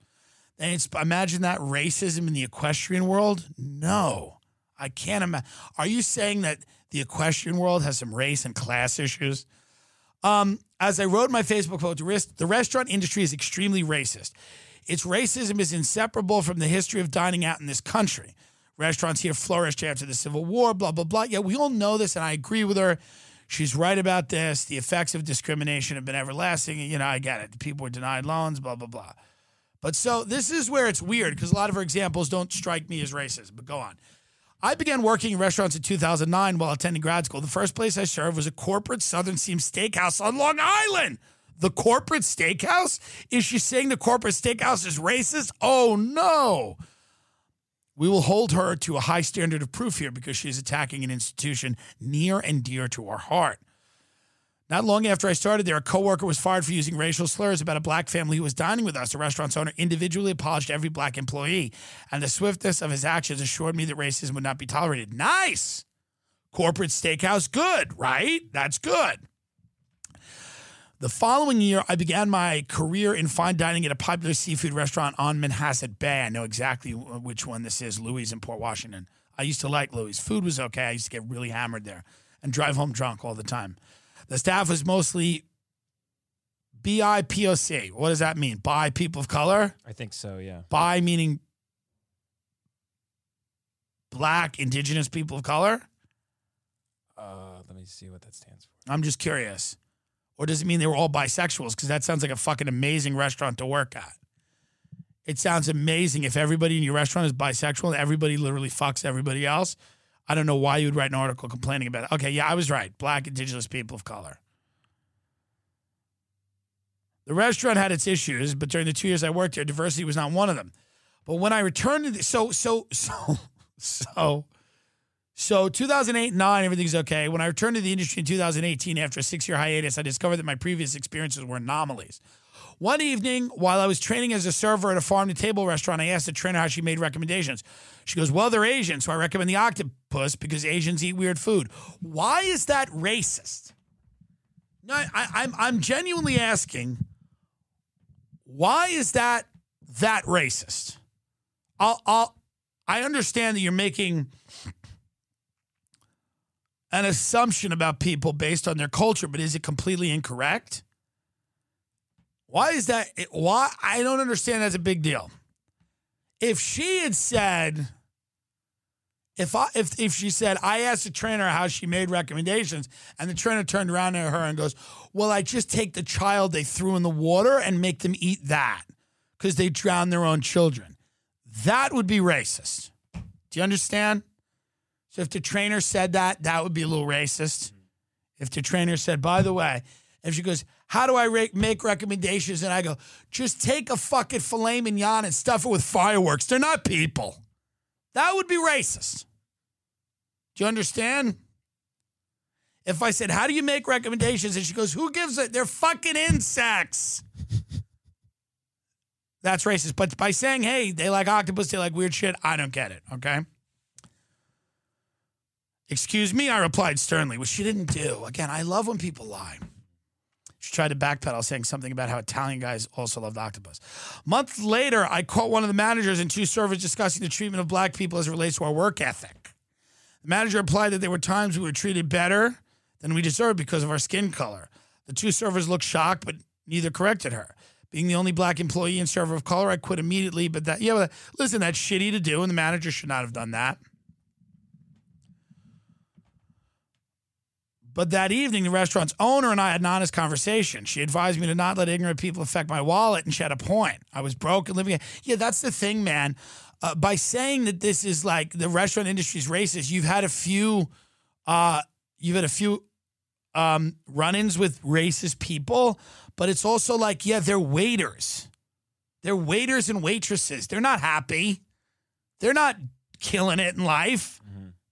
Speaker 1: And imagine that racism in the equestrian world? No, I can't imagine. Are you saying that the equestrian world has some race and class issues? Um, as I wrote my Facebook post, the restaurant industry is extremely racist. Its racism is inseparable from the history of dining out in this country. Restaurants here flourished after the Civil War, blah, blah, blah. Yeah, we all know this, and I agree with her. She's right about this. The effects of discrimination have been everlasting. You know, I get it. People were denied loans, blah, blah, blah. But so this is where it's weird because a lot of her examples don't strike me as racist. But go on. I began working in restaurants in 2009 while attending grad school. The first place I served was a corporate Southern Seam Steakhouse on Long Island. The corporate steakhouse? Is she saying the corporate steakhouse is racist? Oh no. We will hold her to a high standard of proof here because she is attacking an institution near and dear to our heart. Not long after I started there, a coworker was fired for using racial slurs about a black family who was dining with us. The restaurant's owner individually apologized to every black employee, and the swiftness of his actions assured me that racism would not be tolerated. Nice! Corporate steakhouse, good, right? That's good. The following year, I began my career in fine dining at a popular seafood restaurant on Manhasset Bay. I know exactly which one this is, Louie's in Port Washington. I used to like Louie's. Food was okay. I used to get really hammered there and drive home drunk all the time. The staff was mostly BIPOC. What does that mean? By people of color?
Speaker 3: I think so. Yeah.
Speaker 1: By meaning black, indigenous people of color?
Speaker 3: Uh, let me see what that stands for.
Speaker 1: I'm just curious. Or does it mean they were all bisexuals? Because that sounds like a fucking amazing restaurant to work at. It sounds amazing if everybody in your restaurant is bisexual and everybody literally fucks everybody else. I don't know why you would write an article complaining about it. Okay, yeah, I was right. Black, indigenous people of color. The restaurant had its issues, but during the two years I worked there, diversity was not one of them. But when I returned to the, so so <laughs> so so so 2008 9 everything's okay. When I returned to the industry in 2018 after a 6-year hiatus, I discovered that my previous experiences were anomalies. One evening, while I was training as a server at a farm to table restaurant, I asked the trainer how she made recommendations. She goes, Well, they're Asian, so I recommend the octopus because Asians eat weird food. Why is that racist? No, I, I'm, I'm genuinely asking, why is that that racist? I'll, I'll, I understand that you're making an assumption about people based on their culture, but is it completely incorrect? Why is that? Why? I don't understand that's a big deal. If she had said, if I, if if she said, I asked the trainer how she made recommendations, and the trainer turned around to her and goes, "Well, I just take the child they threw in the water and make them eat that because they drown their own children." That would be racist. Do you understand? So if the trainer said that, that would be a little racist. If the trainer said, by the way, if she goes, how do I re- make recommendations? And I go, just take a fucking filet mignon and stuff it with fireworks. They're not people. That would be racist. Do you understand? If I said, how do you make recommendations? And she goes, who gives it? They're fucking insects. That's racist. But by saying, hey, they like octopus, they like weird shit, I don't get it. Okay. Excuse me, I replied sternly, which she didn't do. Again, I love when people lie. She tried to backpedal, saying something about how Italian guys also loved octopus. Months later, I caught one of the managers and two servers discussing the treatment of black people as it relates to our work ethic. The manager replied that there were times we were treated better than we deserved because of our skin color. The two servers looked shocked, but neither corrected her. Being the only black employee and server of color, I quit immediately. But that, yeah, listen, that's shitty to do, and the manager should not have done that. But that evening, the restaurant's owner and I had an honest conversation. She advised me to not let ignorant people affect my wallet, and she had a point. I was broke and living. Yeah, that's the thing, man. Uh, by saying that this is like the restaurant industry is racist, you've had a few, uh, you've had a few um, run-ins with racist people, but it's also like, yeah, they're waiters. They're waiters and waitresses. They're not happy. They're not killing it in life.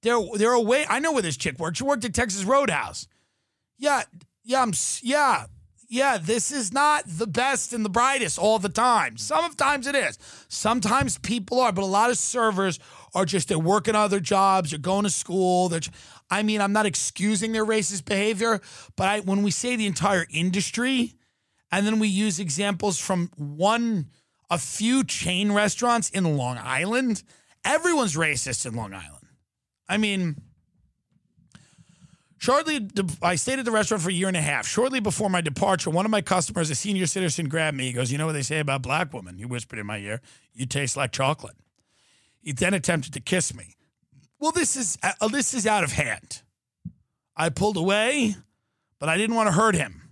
Speaker 1: They're they're away. I know where this chick worked. She worked at Texas Roadhouse. Yeah, yeah, I'm yeah, yeah, this is not the best and the brightest all the time. Sometimes it is. Sometimes people are, but a lot of servers are just they're working other jobs, they're going to school. They're, I mean, I'm not excusing their racist behavior, but I, when we say the entire industry, and then we use examples from one, a few chain restaurants in Long Island, everyone's racist in Long Island. I mean, Shortly, I stayed at the restaurant for a year and a half. Shortly before my departure, one of my customers, a senior citizen, grabbed me. He goes, You know what they say about black women? He whispered in my ear, You taste like chocolate. He then attempted to kiss me. Well, this is, uh, this is out of hand. I pulled away, but I didn't want to hurt him.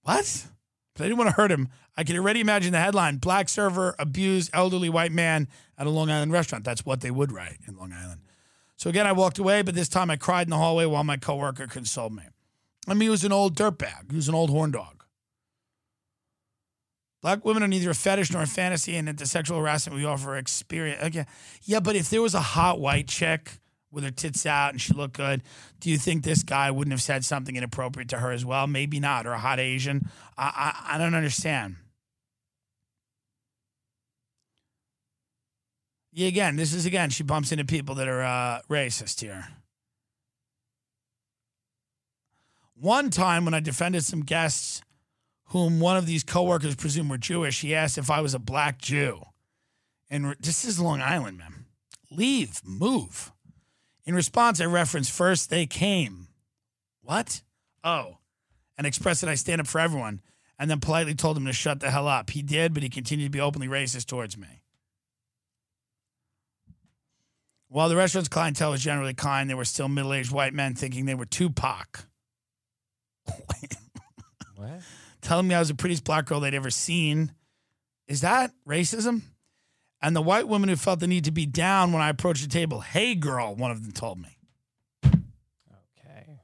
Speaker 1: What? But I didn't want to hurt him. I can already imagine the headline Black server abused elderly white man at a Long Island restaurant. That's what they would write in Long Island. So again, I walked away, but this time I cried in the hallway while my coworker consoled me. I mean, he was an old dirtbag. He was an old horn dog. Black women are neither a fetish nor a fantasy, and into sexual harassment we offer experience. Okay. Yeah, but if there was a hot white chick with her tits out and she looked good, do you think this guy wouldn't have said something inappropriate to her as well? Maybe not. Or a hot Asian. I I, I don't understand. Yeah, again, this is again, she bumps into people that are uh, racist here. One time when I defended some guests whom one of these coworkers presumed were Jewish, he asked if I was a black Jew. And re- this is Long Island, man. Leave, move. In response, I referenced first they came. What? Oh. And expressed that I stand up for everyone, and then politely told him to shut the hell up. He did, but he continued to be openly racist towards me. While the restaurant's clientele was generally kind, there were still middle aged white men thinking they were Tupac. <laughs>
Speaker 3: What?
Speaker 1: Telling me I was the prettiest black girl they'd ever seen. Is that racism? And the white woman who felt the need to be down when I approached the table. Hey, girl, one of them told me.
Speaker 3: Okay.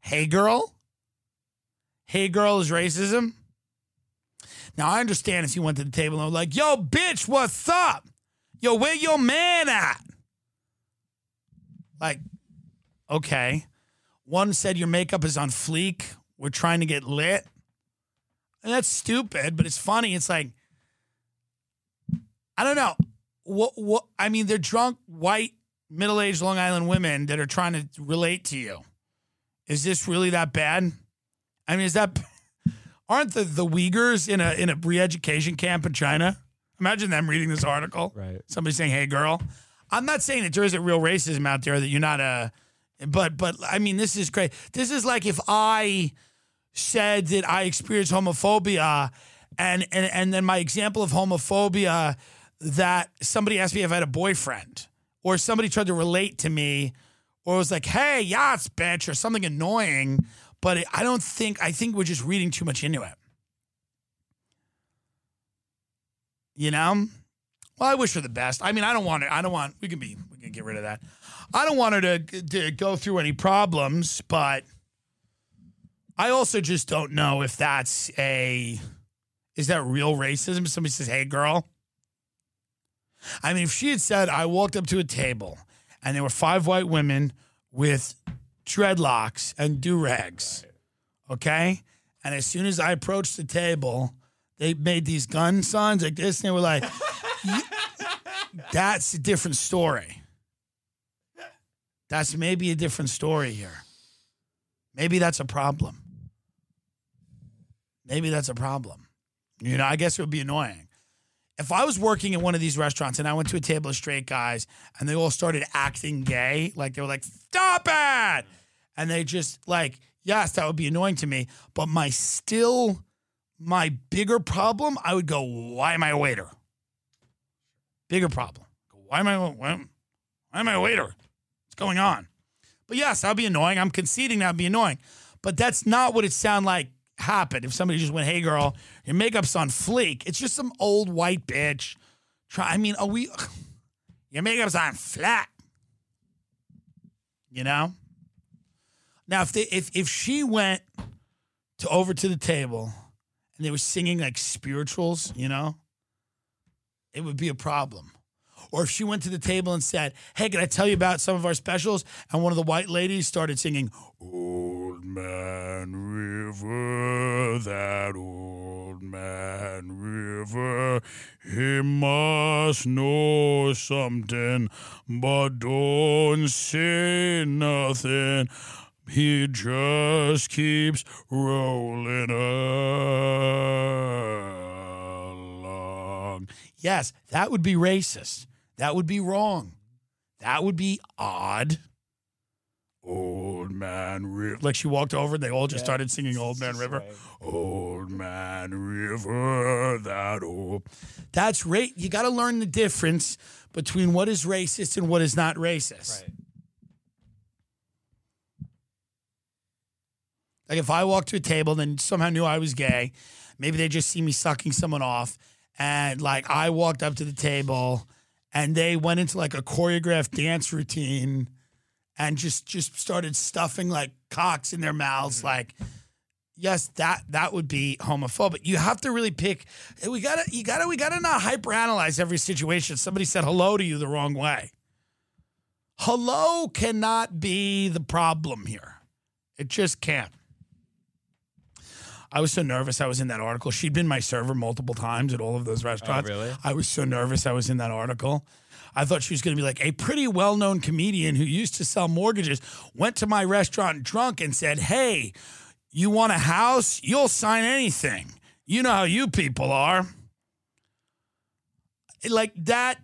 Speaker 1: Hey, girl? Hey, girl is racism? Now, I understand if you went to the table and were like, yo, bitch, what's up? Yo, where your man at? Like, okay. One said your makeup is on fleek. We're trying to get lit. And that's stupid, but it's funny. It's like, I don't know. What, what, I mean, they're drunk, white, middle aged Long Island women that are trying to relate to you. Is this really that bad? I mean, is that, <laughs> aren't the, the Uyghurs in a, in a re education camp in China? Imagine them reading this article.
Speaker 3: Right.
Speaker 1: Somebody saying, "Hey, girl." I'm not saying that there isn't real racism out there that you're not a, but but I mean this is great. This is like if I said that I experienced homophobia, and and and then my example of homophobia that somebody asked me if I had a boyfriend, or somebody tried to relate to me, or was like, "Hey, yachts, bitch," or something annoying. But I don't think I think we're just reading too much into it. You know? Well, I wish her the best. I mean, I don't want her. I don't want. We can be. We can get rid of that. I don't want her to to go through any problems, but I also just don't know if that's a. Is that real racism? Somebody says, "Hey, girl." I mean, if she had said, "I walked up to a table, and there were five white women with dreadlocks and do rags," okay, and as soon as I approached the table, they made these gun signs like this, and they were like. That's a different story. That's maybe a different story here. Maybe that's a problem. Maybe that's a problem. You know, I guess it would be annoying. If I was working in one of these restaurants and I went to a table of straight guys and they all started acting gay, like they were like, stop it. And they just like, yes, that would be annoying to me. But my still, my bigger problem, I would go, why am I a waiter? Bigger problem. Why am I why, am I a waiter? What's going on? But yes, that'd be annoying. I'm conceding that'd be annoying. But that's not what it sounded like happened. If somebody just went, hey girl, your makeup's on fleek. It's just some old white bitch. Try I mean, are we <sighs> your makeup's on flat. You know? Now if they if if she went to over to the table and they were singing like spirituals, you know, it would be a problem. Or if she went to the table and said, Hey, can I tell you about some of our specials? And one of the white ladies started singing, Old Man River, that old man River, he must know something, but don't say nothing. He just keeps rolling along. Yes, that would be racist. That would be wrong. That would be odd. Old Man River. Like she walked over, they all just started singing Old Man River. Old Man River, that old. That's right. You got to learn the difference between what is racist and what is not racist.
Speaker 3: Right.
Speaker 1: Like if I walked to a table and somehow knew I was gay, maybe they just see me sucking someone off, and like I walked up to the table, and they went into like a choreographed dance routine, and just just started stuffing like cocks in their mouths, mm. like. Yes, that that would be homophobic. You have to really pick. Eh, we gotta, you gotta, we gotta not hyperanalyze every situation. Somebody said hello to you the wrong way. Hello cannot be the problem here. It just can't. I was so nervous I was in that article. She'd been my server multiple times at all of those restaurants.
Speaker 3: Oh, really?
Speaker 1: I was so nervous I was in that article. I thought she was going to be like a pretty well known comedian who used to sell mortgages, went to my restaurant drunk and said, Hey, you want a house? You'll sign anything. You know how you people are. Like that,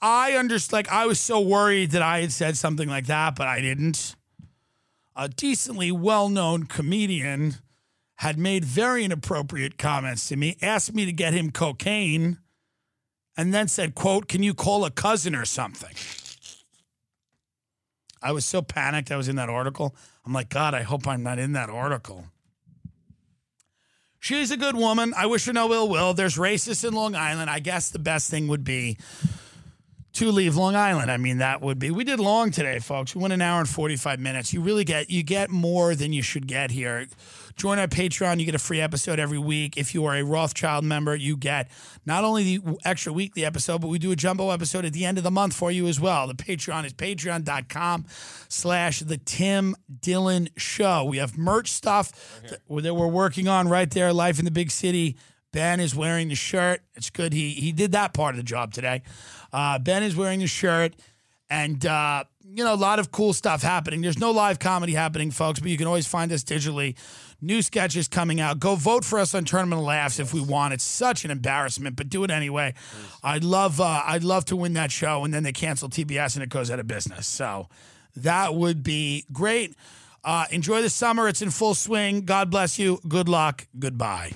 Speaker 1: I understand. Like I was so worried that I had said something like that, but I didn't. A decently well known comedian had made very inappropriate comments to me, asked me to get him cocaine, and then said, quote, can you call a cousin or something? I was so panicked I was in that article. I'm like, God, I hope I'm not in that article. She's a good woman. I wish her no ill will. There's racists in Long Island. I guess the best thing would be to leave Long Island. I mean, that would be. We did long today, folks. We went an hour and 45 minutes. You really get you get more than you should get here. Join our Patreon. You get a free episode every week. If you are a Rothschild member, you get not only the extra weekly episode, but we do a jumbo episode at the end of the month for you as well. The Patreon is patreon.com slash the Tim Dillon Show. We have merch stuff that, that we're working on right there, Life in the Big City. Ben is wearing the shirt. It's good. He he did that part of the job today. Uh, ben is wearing the shirt, and uh, you know a lot of cool stuff happening. There's no live comedy happening, folks, but you can always find us digitally. New sketches coming out. Go vote for us on Tournament of Laughs if we want. It's such an embarrassment, but do it anyway. I'd love uh, I'd love to win that show, and then they cancel TBS and it goes out of business. So that would be great. Uh, enjoy the summer. It's in full swing. God bless you. Good luck. Goodbye.